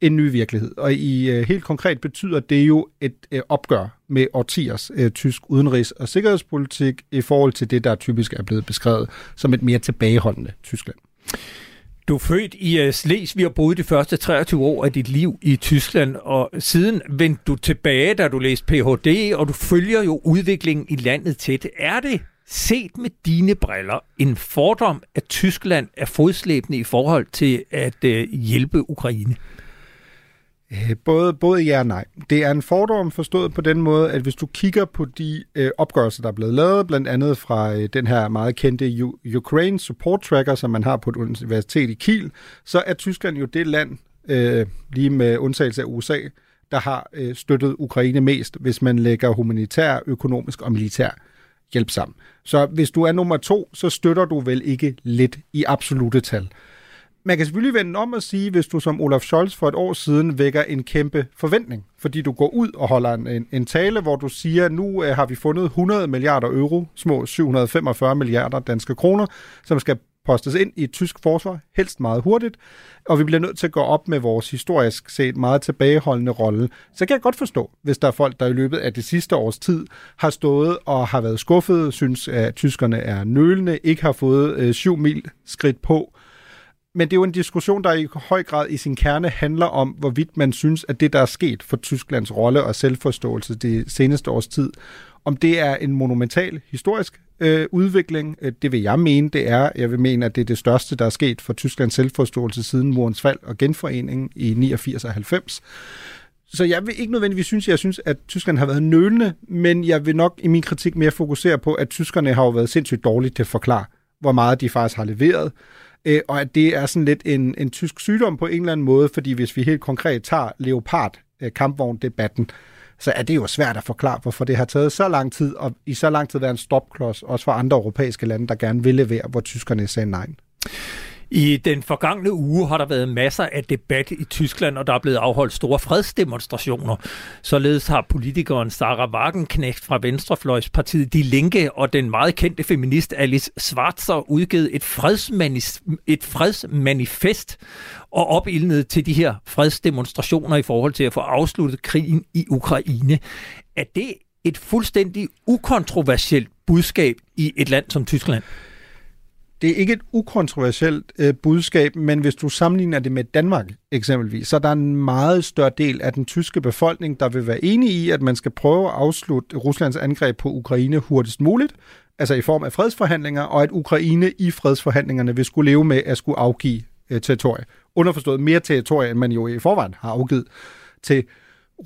en ny virkelighed. Og i øh, helt konkret betyder det jo et øh, opgør med årtiers øh, tysk udenrigs- og sikkerhedspolitik i forhold til det, der typisk er blevet beskrevet som et mere tilbageholdende Tyskland. Du er født i uh, Slesvig og boede de første 23 år af dit liv i Tyskland, og siden vendte du tilbage, da du læste Ph.D., og du følger jo udviklingen i landet tæt. Er det set med dine briller en fordom, at Tyskland er fodslæbende i forhold til at uh, hjælpe Ukraine? Øh, både, både ja og nej. Det er en fordom forstået på den måde, at hvis du kigger på de øh, opgørelser, der er blevet lavet, blandt andet fra øh, den her meget kendte U- Ukraine Support Tracker, som man har på et universitet i Kiel, så er Tyskland jo det land, øh, lige med undtagelse af USA, der har øh, støttet Ukraine mest, hvis man lægger humanitær, økonomisk og militær hjælp sammen. Så hvis du er nummer to, så støtter du vel ikke lidt i absolute tal man kan selvfølgelig vende om og sige, hvis du som Olaf Scholz for et år siden vækker en kæmpe forventning, fordi du går ud og holder en, en, en tale, hvor du siger, nu øh, har vi fundet 100 milliarder euro, små 745 milliarder danske kroner, som skal postes ind i et tysk forsvar, helst meget hurtigt, og vi bliver nødt til at gå op med vores historisk set meget tilbageholdende rolle. Så kan jeg godt forstå, hvis der er folk, der i løbet af det sidste års tid har stået og har været skuffet, synes, at tyskerne er nølende, ikke har fået øh, syv mil skridt på, men det er jo en diskussion, der i høj grad i sin kerne handler om, hvorvidt man synes, at det, der er sket for Tysklands rolle og selvforståelse det seneste års tid, om det er en monumental historisk øh, udvikling. Øh, det vil jeg mene, det er. Jeg vil mene, at det er det største, der er sket for Tysklands selvforståelse siden murens fald og genforeningen i 89 og 90. Så jeg vil ikke nødvendigvis synes, jeg synes, at Tyskland har været nølende, men jeg vil nok i min kritik mere fokusere på, at tyskerne har jo været sindssygt dårligt til at forklare, hvor meget de faktisk har leveret øh, og at det er sådan lidt en, en tysk sygdom på en eller anden måde, fordi hvis vi helt konkret tager Leopard-kampvogn-debatten, øh, så er det jo svært at forklare, hvorfor det har taget så lang tid, og i så lang tid været en stopklods, også for andre europæiske lande, der gerne vil levere, hvor tyskerne sagde nej. I den forgangne uge har der været masser af debat i Tyskland, og der er blevet afholdt store fredsdemonstrationer. Således har politikeren Sarah Wagenknecht fra Venstrefløjspartiet De Linke og den meget kendte feminist Alice Schwarzer udgivet et, fredsmanis- et fredsmanifest og opildnet til de her fredsdemonstrationer i forhold til at få afsluttet krigen i Ukraine. Er det et fuldstændig ukontroversielt budskab i et land som Tyskland? Det er ikke et ukontroversielt øh, budskab, men hvis du sammenligner det med Danmark eksempelvis, så er der en meget større del af den tyske befolkning, der vil være enige i, at man skal prøve at afslutte Ruslands angreb på Ukraine hurtigst muligt, altså i form af fredsforhandlinger, og at Ukraine i fredsforhandlingerne vil skulle leve med at skulle afgive øh, territorie. Underforstået mere territorie, end man jo i forvejen har afgivet til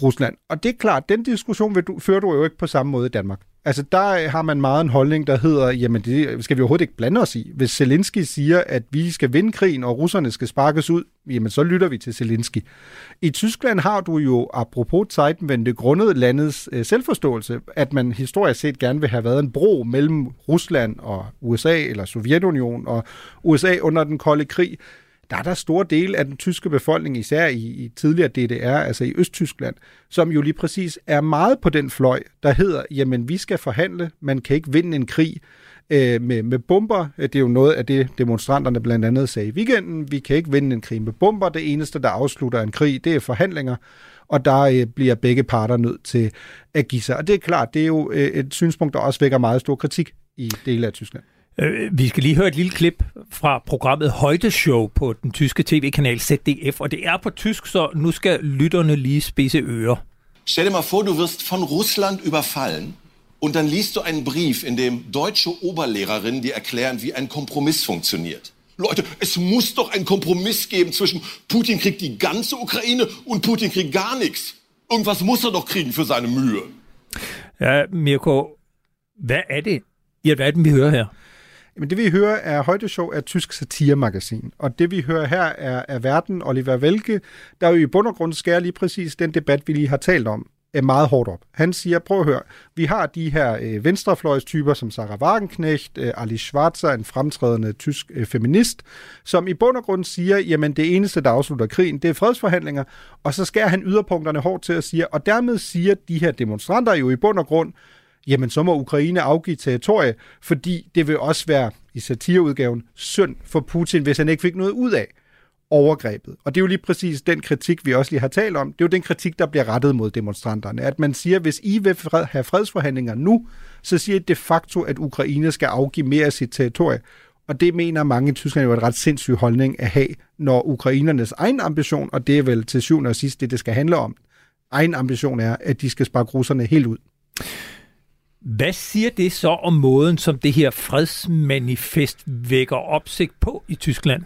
Rusland. Og det er klart, den diskussion vil du, fører du jo ikke på samme måde i Danmark. Altså, der har man meget en holdning, der hedder, jamen, det skal vi overhovedet ikke blande os i. Hvis Zelensky siger, at vi skal vinde krigen, og russerne skal sparkes ud, jamen, så lytter vi til Zelensky. I Tyskland har du jo, apropos Zeitenwende, grundet landets øh, selvforståelse, at man historisk set gerne vil have været en bro mellem Rusland og USA, eller Sovjetunionen og USA under den kolde krig, der er der store dele af den tyske befolkning, især i, i tidligere DDR, altså i Østtyskland, som jo lige præcis er meget på den fløj, der hedder, jamen vi skal forhandle, man kan ikke vinde en krig øh, med, med bomber. Det er jo noget af det, demonstranterne blandt andet sagde i weekenden. Vi kan ikke vinde en krig med bomber. Det eneste, der afslutter en krig, det er forhandlinger og der øh, bliver begge parter nødt til at give sig. Og det er klart, det er jo øh, et synspunkt, der også vækker meget stor kritik i dele af Tyskland. Øh, vi skal lige høre et lille klip fra programmet Højdeshow på den tyske tv-kanal ZDF, og det er på tysk, så nu skal lytterne lige spidse ører. Stell dir mal vor, du wirst von Russland überfallen und dann liest du einen Brief, in dem deutsche Oberlehrerinnen dir erklären, wie ein Kompromiss funktioniert. Leute, es muss doch einen Kompromiss geben zwischen Putin kriegt die ganze Ukraine und Putin kriegt gar nichts. Irgendwas muss er doch kriegen für seine Mühe. Ja, Mirko, hvad er det i alverden, vi hører her? Men det vi hører er Højdeshow er tysk satiremagasin, og det vi hører her er, er Verden Oliver Velke, der jo i bund og grund skærer lige præcis den debat, vi lige har talt om, er meget hårdt op. Han siger, prøv at høre, vi har de her øh, venstrefløjstyper som Sarah Wagenknecht, øh, Alice Schwarzer, en fremtrædende tysk øh, feminist, som i bund og grund siger, jamen det eneste, der afslutter krigen, det er fredsforhandlinger, og så skærer han yderpunkterne hårdt til at sige, og dermed siger de her demonstranter jo i bund og grund, jamen så må Ukraine afgive territorie, fordi det vil også være i satireudgaven synd for Putin, hvis han ikke fik noget ud af overgrebet. Og det er jo lige præcis den kritik, vi også lige har talt om. Det er jo den kritik, der bliver rettet mod demonstranterne. At man siger, hvis I vil have fredsforhandlinger nu, så siger I de facto, at Ukraine skal afgive mere af sit territorie. Og det mener mange i Tyskland jo er et ret sindssyg holdning at have, når ukrainernes egen ambition, og det er vel til syvende og sidst det, det skal handle om, egen ambition er, at de skal sparke russerne helt ud. Hvad siger det så om måden, som det her fredsmanifest vækker opsigt på i Tyskland?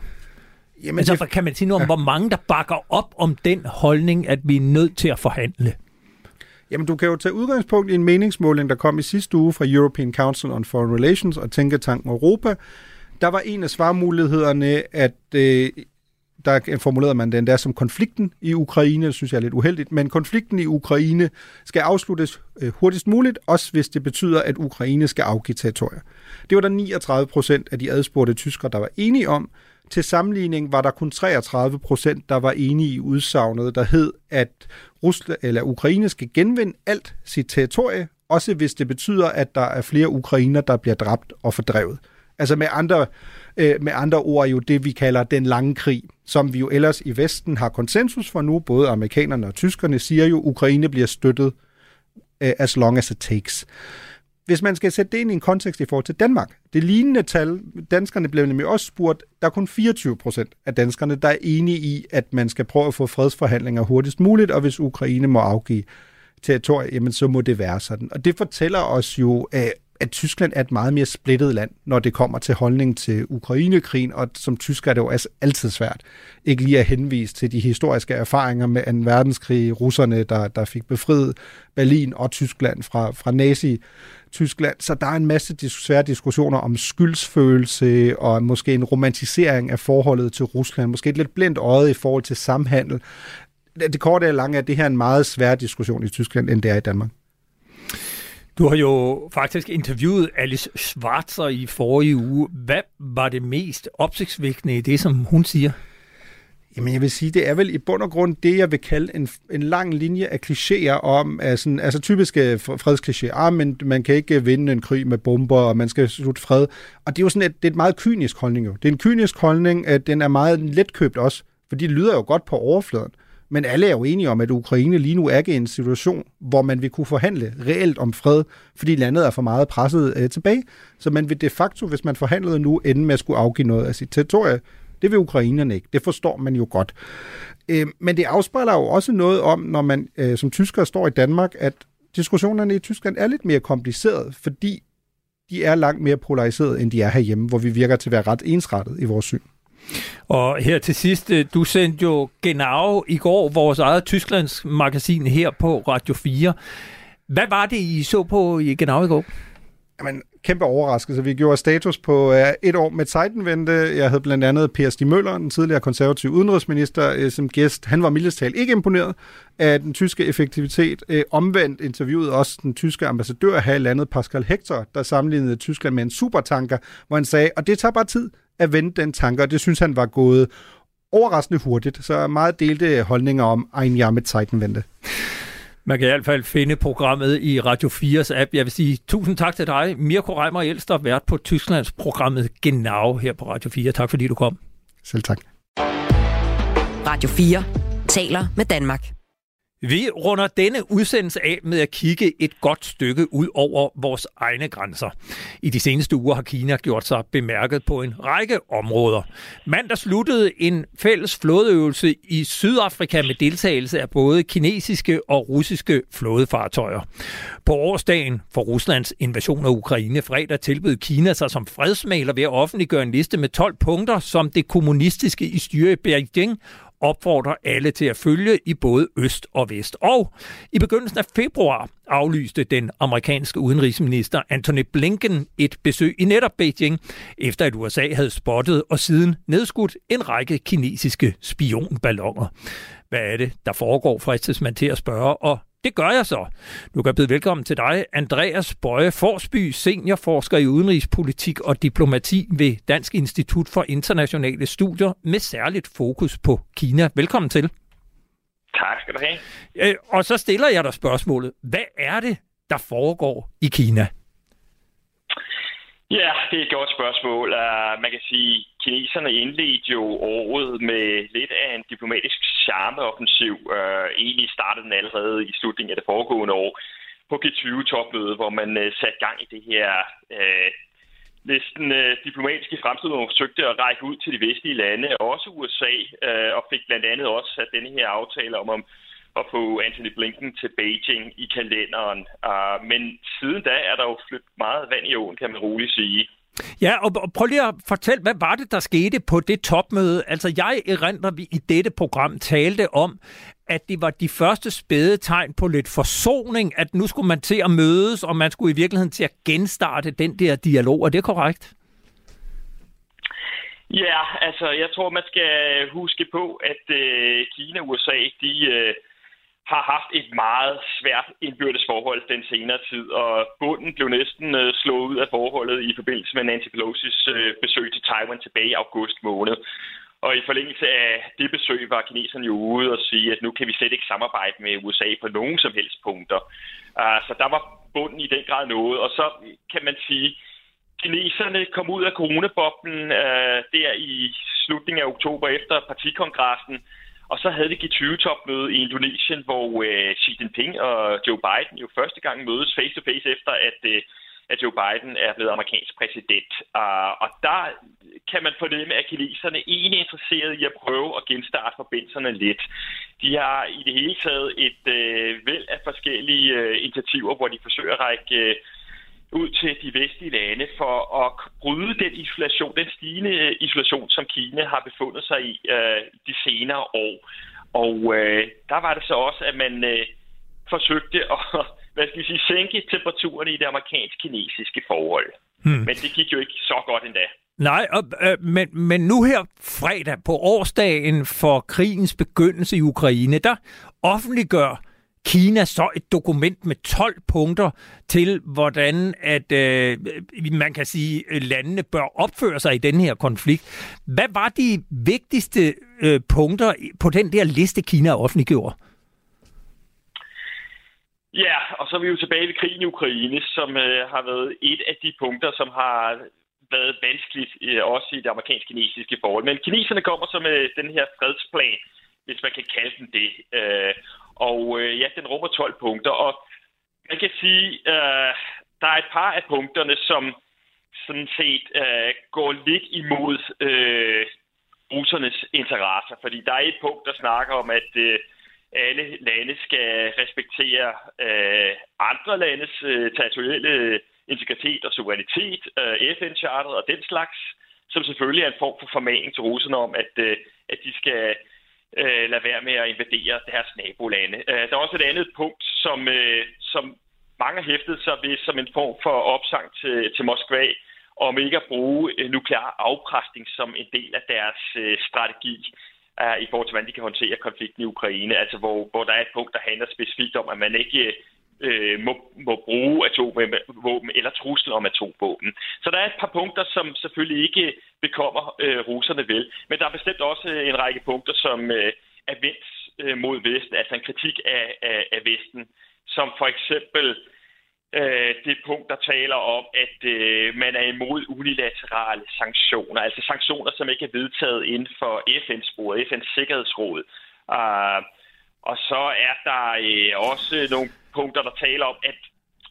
Jamen, altså, det... kan man sige noget om, ja. hvor mange der bakker op om den holdning, at vi er nødt til at forhandle? Jamen, du kan jo tage udgangspunkt i en meningsmåling, der kom i sidste uge fra European Council on Foreign Relations og Tænketanken Europa. Der var en af svarmulighederne, at øh, der formulerede man den der som konflikten i Ukraine, det synes jeg er lidt uheldigt, men konflikten i Ukraine skal afsluttes øh, hurtigst muligt, også hvis det betyder, at Ukraine skal afgive territorier. Det var der 39 procent af de adspurgte tyskere, der var enige om. Til sammenligning var der kun 33 procent, der var enige i udsagnet, der hed, at Rusland, eller Ukraine skal genvinde alt sit territorie, også hvis det betyder, at der er flere ukrainer, der bliver dræbt og fordrevet. Altså med andre, øh, med andre ord jo det, vi kalder den lange krig, som vi jo ellers i Vesten har konsensus for nu. Både amerikanerne og tyskerne siger jo, at Ukraine bliver støttet øh, as long as it takes. Hvis man skal sætte det ind i en kontekst i forhold til Danmark, det lignende tal, danskerne blev nemlig også spurgt, der er kun 24 procent af danskerne, der er enige i, at man skal prøve at få fredsforhandlinger hurtigst muligt, og hvis Ukraine må afgive territorier, jamen så må det være sådan. Og det fortæller os jo, at Tyskland er et meget mere splittet land, når det kommer til holdning til Ukrainekrigen, og som tysker er det jo altså altid svært ikke lige at henvise til de historiske erfaringer med 2. verdenskrig, russerne, der, der fik befriet Berlin og Tyskland fra, fra nazi Tyskland. Så der er en masse svære diskussioner om skyldsfølelse og måske en romantisering af forholdet til Rusland, måske et lidt blindt øje i forhold til samhandel. Det korte og lange er, at det her er en meget svær diskussion i Tyskland, end det er i Danmark. Du har jo faktisk interviewet Alice Schwarzer i forrige uge. Hvad var det mest opsigtsvækkende i det, som hun siger? Jamen jeg vil sige, det er vel i bund og grund det, jeg vil kalde en, en lang linje af klichéer om, altså, altså typiske fredsklichéer. Ah, men man kan ikke vinde en krig med bomber, og man skal slutte fred. Og det er jo sådan et, det er et meget kynisk holdning jo. Det er en kynisk holdning, at den er meget letkøbt også, fordi det lyder jo godt på overfladen. Men alle er jo enige om, at Ukraine lige nu er i en situation, hvor man vil kunne forhandle reelt om fred, fordi landet er for meget presset øh, tilbage. Så man vil de facto, hvis man forhandlede nu, ende med at skulle afgive noget af sit territorie. Det vil ukrainerne ikke. Det forstår man jo godt. Øh, men det afspejler jo også noget om, når man øh, som tysker står i Danmark, at diskussionerne i Tyskland er lidt mere komplicerede, fordi de er langt mere polariseret, end de er herhjemme, hvor vi virker til at være ret ensrettet i vores syn. Og her til sidst, øh, du sendte jo Genau i går, vores eget Tysklands magasin her på Radio 4. Hvad var det, I så på i Genau i går? Jamen, kæmpe overraskelse. Vi gjorde status på uh, et år med Zeitenwende. Jeg havde blandt andet Per Stig Møller, den tidligere konservative udenrigsminister, uh, som gæst. Han var mildest ikke imponeret af den tyske effektivitet. Uh, omvendt interviewede også den tyske ambassadør her i landet, Pascal Hector, der sammenlignede Tyskland med en supertanker, hvor han sagde, og det tager bare tid at vende den tanke, og det synes han var gået overraskende hurtigt. Så meget delte holdninger om Ein Jahr mit Zeitenwende. Man kan i hvert fald finde programmet i Radio 4's app. Jeg vil sige tusind tak til dig, Mirko Reimer Elster, vært på Tysklands programmet Genau her på Radio 4. Tak fordi du kom. Selv tak. Radio 4 taler med Danmark. Vi runder denne udsendelse af med at kigge et godt stykke ud over vores egne grænser. I de seneste uger har Kina gjort sig bemærket på en række områder. Mandag sluttede en fælles flådeøvelse i Sydafrika med deltagelse af både kinesiske og russiske flådefartøjer. På årsdagen for Ruslands invasion af Ukraine fredag tilbød Kina sig som fredsmaler ved at offentliggøre en liste med 12 punkter, som det kommunistiske i styre i Beijing opfordrer alle til at følge i både øst og vest. Og i begyndelsen af februar aflyste den amerikanske udenrigsminister Antony Blinken et besøg i netop Beijing, efter at USA havde spottet og siden nedskudt en række kinesiske spionballoner. Hvad er det, der foregår, fristes man til at spørge, og det gør jeg så. Nu kan jeg byde velkommen til dig, Andreas Bøje Forsby, seniorforsker i udenrigspolitik og diplomati ved Dansk Institut for Internationale Studier med særligt fokus på Kina. Velkommen til. Tak skal du have. Øh, og så stiller jeg dig spørgsmålet. Hvad er det, der foregår i Kina? Ja, det er et godt spørgsmål. Uh, man kan sige, kineserne indledte jo året med lidt af en diplomatisk charmeoffensiv. Øh, egentlig startede den allerede i slutningen af det foregående år på G20-topmødet, hvor man øh, satte gang i det her øh, næsten øh, diplomatiske fremstød, hvor man forsøgte at række ud til de vestlige lande, også USA, øh, og fik blandt andet også sat denne her aftale om, om at få Anthony Blinken til Beijing i kalenderen. Uh, men siden da er der jo flyttet meget vand i åen, kan man roligt sige. Ja, og, og prøv lige at fortælle, hvad var det, der skete på det topmøde? Altså, jeg erindrer, vi i dette program talte om, at det var de første spæde tegn på lidt forsoning, at nu skulle man til at mødes, og man skulle i virkeligheden til at genstarte den der dialog. Er det korrekt? Ja, altså, jeg tror, man skal huske på, at øh, Kina og USA, de... Øh, har haft et meget svært indbyrdes forhold den senere tid, og bunden blev næsten øh, slået ud af forholdet i forbindelse med Nancy Pelosi's øh, besøg til Taiwan tilbage i august måned. Og i forlængelse af det besøg var kineserne jo ude og sige, at nu kan vi slet ikke samarbejde med USA på nogen som helst punkter. Uh, så der var bunden i den grad noget. Og så kan man sige, kineserne kom ud af coronaboblen uh, der i slutningen af oktober efter partikongressen, og så havde vi G20-topmøde i Indonesien, hvor øh, Xi Jinping og Joe Biden jo første gang mødes face-to-face efter, at, øh, at Joe Biden er blevet amerikansk præsident. Uh, og der kan man fornemme, at kineserne egentlig er interesseret i at prøve at genstarte forbindelserne lidt. De har i det hele taget et øh, væld af forskellige øh, initiativer, hvor de forsøger at række Øh, ud til de vestlige lande for at bryde den isolation, den stigende isolation, som Kina har befundet sig i øh, de senere år. Og øh, der var det så også, at man øh, forsøgte at *laughs* hvad skal vi sige, sænke temperaturen i det amerikansk-kinesiske forhold. Hmm. Men det gik jo ikke så godt endda. Nej, og, øh, men, men nu her fredag på årsdagen for krigens begyndelse i Ukraine, der offentliggør Kina så et dokument med 12 punkter til, hvordan at øh, man kan sige, landene bør opføre sig i den her konflikt. Hvad var de vigtigste øh, punkter på den der liste, Kina offentliggjorde? Ja, og så er vi jo tilbage ved krigen i Ukraine, som øh, har været et af de punkter, som har været vanskeligt, øh, også i det amerikansk-kinesiske forhold. Men kineserne kommer så med den her fredsplan, hvis man kan kalde den det. Øh, og øh, ja, den rummer 12 punkter, og man kan sige, øh, der er et par af punkterne, som sådan set øh, går lidt imod øh, russernes interesser. Fordi der er et punkt, der snakker om, at øh, alle lande skal respektere øh, andre landes øh, territoriale integritet og suverænitet, øh, FN-charteret og den slags, som selvfølgelig er en form for formaning til russerne om, at, øh, at de skal øh, Øh, lade være med at invadere deres nabolande. Øh, der er også et andet punkt, som, øh, som mange har hæftet sig ved som en form for opsang til, til Moskva, om ikke at bruge øh, nuklear afpresning som en del af deres øh, strategi øh, i forhold til, hvordan de kan håndtere konflikten i Ukraine. Altså, hvor, hvor der er et punkt, der handler specifikt om, at man ikke øh, må, må bruge atomvåben eller trusler om atomvåben. Så der er et par punkter, som selvfølgelig ikke bekommer øh, russerne vel. Men der er bestemt også øh, en række punkter, som øh, er vendt øh, mod Vesten, altså en kritik af, af, af Vesten, som for eksempel øh, det punkt, der taler om, at øh, man er imod unilaterale sanktioner, altså sanktioner, som ikke er vedtaget inden for FN-sporet, FN's Sikkerhedsråd. Uh, ah, og så er der øh, også nogle punkter, der taler om, at,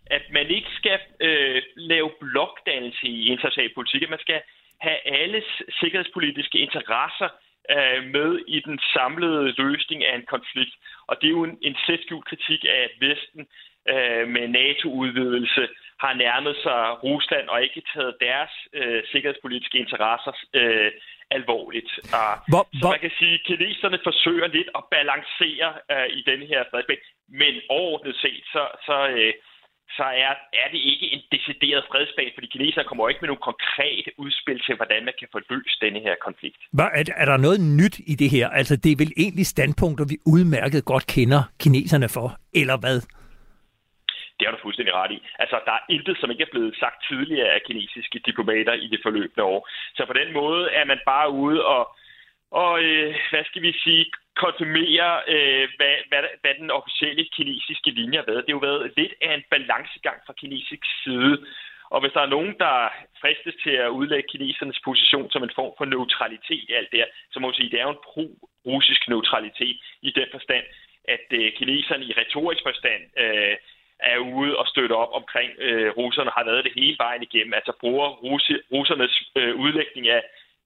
at man ikke skal øh, lave blokdannelse i international politik, at man skal have alles sikkerhedspolitiske interesser øh, med i den samlede løsning af en konflikt. Og det er jo en, en selvskjult kritik af, at Vesten øh, med NATO-udvidelse har nærmet sig Rusland og ikke taget deres øh, sikkerhedspolitiske interesser øh, alvorligt. Uh, hvor, så hvor... man kan sige, at kineserne forsøger lidt at balancere uh, i den her fredsplan, men overordnet set, så, så, uh, så er, er det ikke en decideret fredsplan, fordi kineserne kommer ikke med nogle konkrete udspil til, hvordan man kan få løst denne her konflikt. Hvad, er, er der noget nyt i det her? Altså, det er vel egentlig standpunkter, vi udmærket godt kender kineserne for, eller hvad? Det har du fuldstændig ret i. Altså, der er intet, som ikke er blevet sagt tidligere af kinesiske diplomater i det forløbende år. Så på den måde er man bare ude og, og øh, hvad skal vi sige, konfirmere, øh, hvad, hvad, hvad den officielle kinesiske linje har været. Det har jo været lidt af en balancegang fra kinesisk side. Og hvis der er nogen, der fristes til at udlægge kinesernes position som en form for neutralitet i alt det her, så må man sige, at det er jo en pro-russisk neutralitet i den forstand, at øh, kineserne i retorisk forstand øh, er ude og støtte op omkring øh, russerne, har været det hele vejen igennem. Altså bruger russi, russernes øh, udlægning af,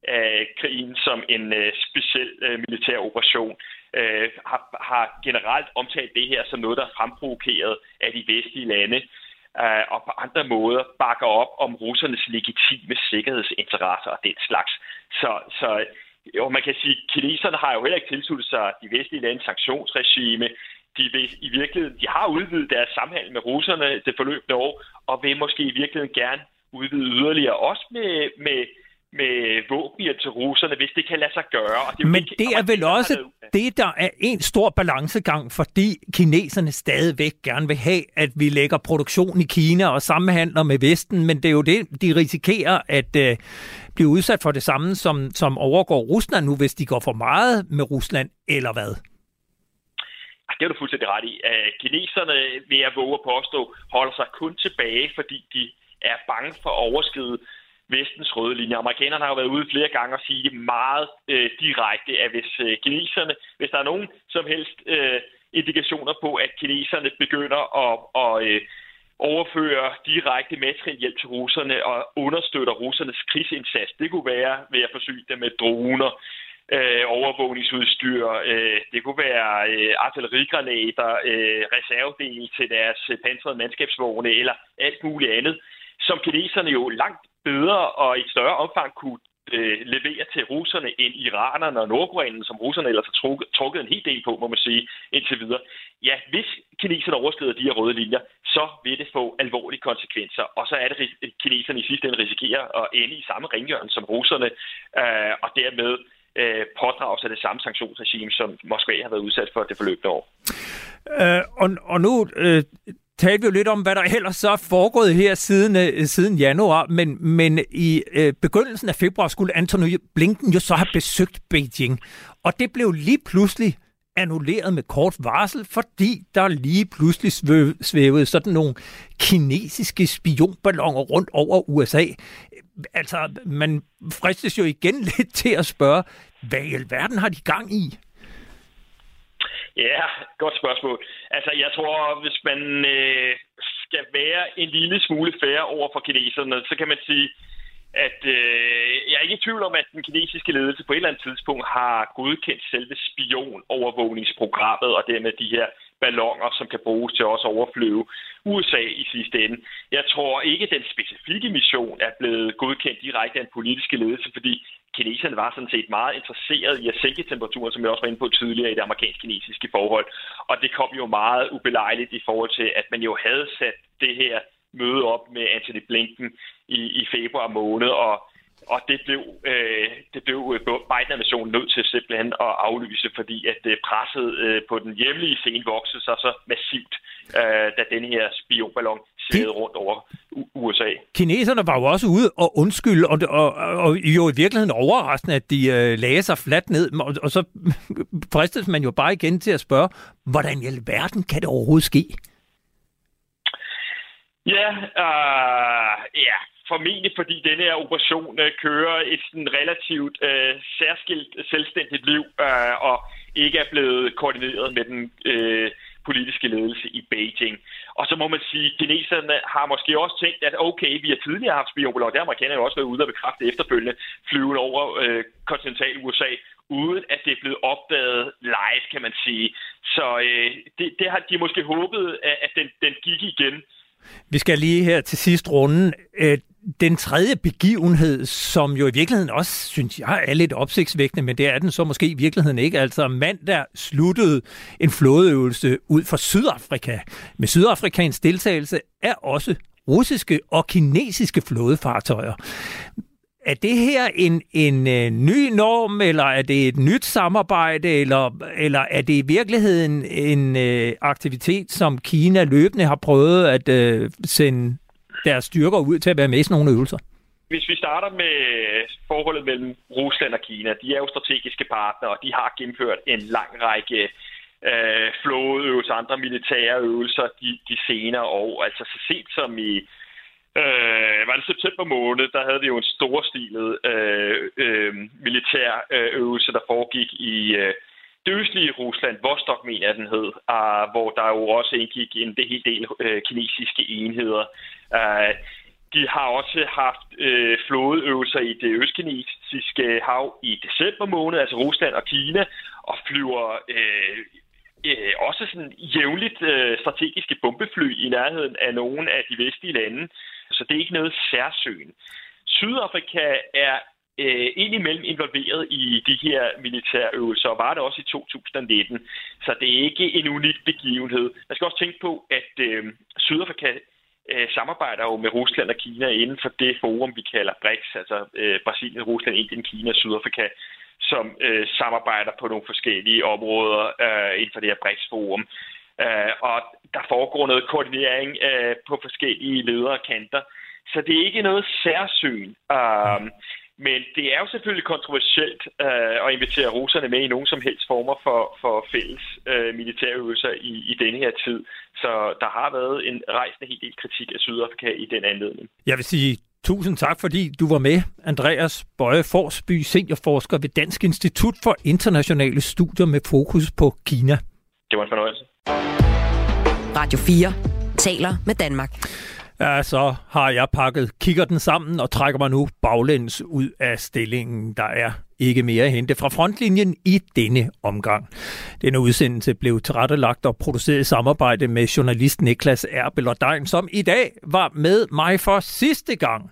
af krigen som en øh, speciel øh, militær operation, øh, har, har generelt omtalt det her som noget, der er fremprovokeret af de vestlige lande, øh, og på andre måder bakker op om russernes legitime sikkerhedsinteresser og den slags. Så, så jo, man kan sige, at kineserne har jo heller ikke tilsluttet sig de vestlige landes sanktionsregime de vil i virkeligheden, de har udvidet deres samhandel med russerne det forløbende år, og vil måske i virkeligheden gerne udvide yderligere, også med, med, med våben til russerne, hvis det kan lade sig gøre. Og det Men det er vel også det, der er en stor balancegang, fordi kineserne stadigvæk gerne vil have, at vi lægger produktion i Kina og sammenhandler med Vesten, men det er jo det, de risikerer at uh, blive udsat for det samme, som, som overgår Rusland nu, hvis de går for meget med Rusland, eller hvad? Det er du fuldstændig ret i. Kineserne, vil jeg våge at påstå, holder sig kun tilbage, fordi de er bange for at overskride vestens røde linje. Amerikanerne har jo været ude flere gange og sige meget øh, direkte, at hvis øh, kineserne, hvis der er nogen som helst øh, indikationer på, at kineserne begynder at, at øh, overføre direkte materiel hjælp til russerne og understøtter russernes krigsindsats. Det kunne være ved at forsyne dem med droner, øh, overvågningsudstyr. Øh, det kunne være øh, artillerigranater, øh, reservedele til deres øh, pansrede mandskabsvogne eller alt muligt andet, som kineserne jo langt bedre og i større omfang kunne øh, levere til russerne end iranerne og nordkoreanerne, som russerne ellers har trukket, trukket en hel del på, må man sige, indtil videre. Ja, hvis kineserne overskrider de her røde linjer, så vil det få alvorlige konsekvenser, og så er det, at kineserne i sidste ende risikerer at ende i samme ringhjørn som russerne, øh, og dermed øh, pådrage sig det samme sanktionsregime, som Moskva har været udsat for det forløbende år. Øh, og, og nu øh, talte vi jo lidt om, hvad der ellers så er foregået her siden, øh, siden januar, men, men i øh, begyndelsen af februar skulle Antony Blinken jo så have besøgt Beijing. Og det blev lige pludselig annulleret med kort varsel, fordi der lige pludselig svævede sådan nogle kinesiske spionballoner rundt over USA. Altså, man fristes jo igen *laughs* lidt til at spørge, hvad i alverden har de gang i? Ja, godt spørgsmål. Altså, jeg tror, hvis man øh, skal være en lille smule færre over for kineserne, så kan man sige, at øh, jeg er ikke i tvivl om, at den kinesiske ledelse på et eller andet tidspunkt har godkendt selve spionovervågningsprogrammet og dermed de her ballonger, som kan bruges til også at overflyve USA i sidste ende. Jeg tror ikke, at den specifikke mission er blevet godkendt direkte af en politiske ledelse, fordi kineserne var sådan set meget interesseret i at sænke temperaturen, som jeg også var inde på tidligere i det amerikansk-kinesiske forhold. Og det kom jo meget ubelejligt i forhold til, at man jo havde sat det her møde op med Anthony Blinken i, i februar måned, og og det blev, øh, det blev øh, Biden-administrationen nødt til simpelthen at aflyse, fordi at øh, presset øh, på den hjemlige scene voksede sig så massivt, øh, da den her spionballon svævede rundt over USA. Kineserne var jo også ude og undskylde, og, og, og jo i virkeligheden overraskende, at de øh, lagde sig fladt ned, og, og så *laughs* fristes man jo bare igen til at spørge, hvordan i alverden kan det overhovedet ske? Ja, øh, ja, formentlig fordi denne her operation øh, kører et sådan relativt øh, særskilt selvstændigt liv øh, og ikke er blevet koordineret med den øh, politiske ledelse i Beijing. Og så må man sige, at kineserne har måske også tænkt, at okay, vi har tidligere haft spionballon, og det har amerikanerne jo også været ude og bekræfte efterfølgende, flyvende over øh, kontinental USA, uden at det er blevet opdaget live, kan man sige. Så øh, det, det har de måske håbet, at den, den gik igen. Vi skal lige her til sidst runde. Øh, den tredje begivenhed, som jo i virkeligheden også, synes jeg, er lidt opsigtsvækkende, men det er den så måske i virkeligheden ikke. Altså mandag sluttede en flådeøvelse ud for Sydafrika. Med Sydafrikans deltagelse er også russiske og kinesiske flådefartøjer. Er det her en, en øh, ny norm, eller er det et nyt samarbejde, eller, eller er det i virkeligheden en øh, aktivitet, som Kina løbende har prøvet at øh, sende deres styrker ud til at være med i sådan nogle øvelser? Hvis vi starter med øh, forholdet mellem Rusland og Kina, de er jo strategiske partnere, og de har gennemført en lang række øh, flådeøvelser, andre militære øvelser de, de senere år. Altså så sent som i øh, var det september måned, der havde vi jo en storstilet øh, øh, militær øh, øvelse, der foregik i øh, det østlige Rusland, Vostok mener jeg den hed, uh, hvor der jo også indgik en det del uh, kinesiske enheder. Uh, de har også haft uh, flådeøvelser i det østkinesiske hav i december måned, altså Rusland og Kina, og flyver uh, også sådan jævnligt strategiske bombefly i nærheden af nogle af de vestlige lande. Så det er ikke noget særsøgen. Sydafrika er øh, indimellem involveret i de her militærøvelser, og var det også i 2019. Så det er ikke en unik begivenhed. Man skal også tænke på, at øh, Sydafrika øh, samarbejder jo med Rusland og Kina inden for det forum, vi kalder BRICS, altså øh, Brasilien, Rusland, Indien, Kina, Sydafrika, som øh, samarbejder på nogle forskellige områder øh, inden for det her BRICS-forum. Øh, og der foregår noget koordinering øh, på forskellige ledere kanter. Så det er ikke noget særsyn. Øh, men det er jo selvfølgelig kontroversielt øh, at invitere russerne med i nogen som helst former for, for fælles øh, militærøvelser i, i denne her tid. Så der har været en rejsende helt del kritik af Sydafrika i den anledning. Jeg vil sige tusind tak, fordi du var med, Andreas Bøje Forsby, seniorforsker ved Dansk Institut for Internationale Studier med fokus på Kina. Det var en fornøjelse. Radio 4 taler med Danmark. Ja, så har jeg pakket kigger den sammen og trækker mig nu baglæns ud af stillingen. Der er ikke mere at hente fra frontlinjen i denne omgang. Denne udsendelse blev tilrettelagt og produceret i samarbejde med journalist Niklas Erbel og Dein, som i dag var med mig for sidste gang.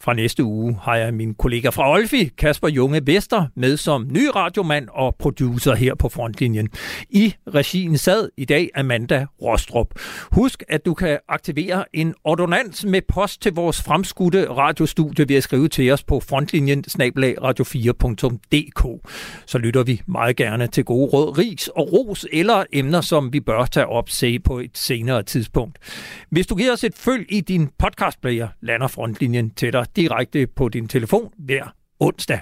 Fra næste uge har jeg min kollega fra Olfi, Kasper Junge Vester, med som ny radiomand og producer her på frontlinjen. I regien sad i dag Amanda Rostrup. Husk, at du kan aktivere en ordonans med post til vores fremskudte radiostudie ved at skrive til os på frontlinjen radio4.dk. Så lytter vi meget gerne til gode råd, ris og ros eller emner, som vi bør tage op se på et senere tidspunkt. Hvis du giver os et følg i din podcastplayer, lander frontlinjen til dig direkte på din telefon hver onsdag.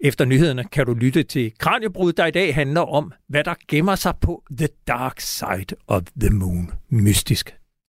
Efter nyhederne kan du lytte til Kranjebrud, der i dag handler om, hvad der gemmer sig på The Dark Side of the Moon. Mystisk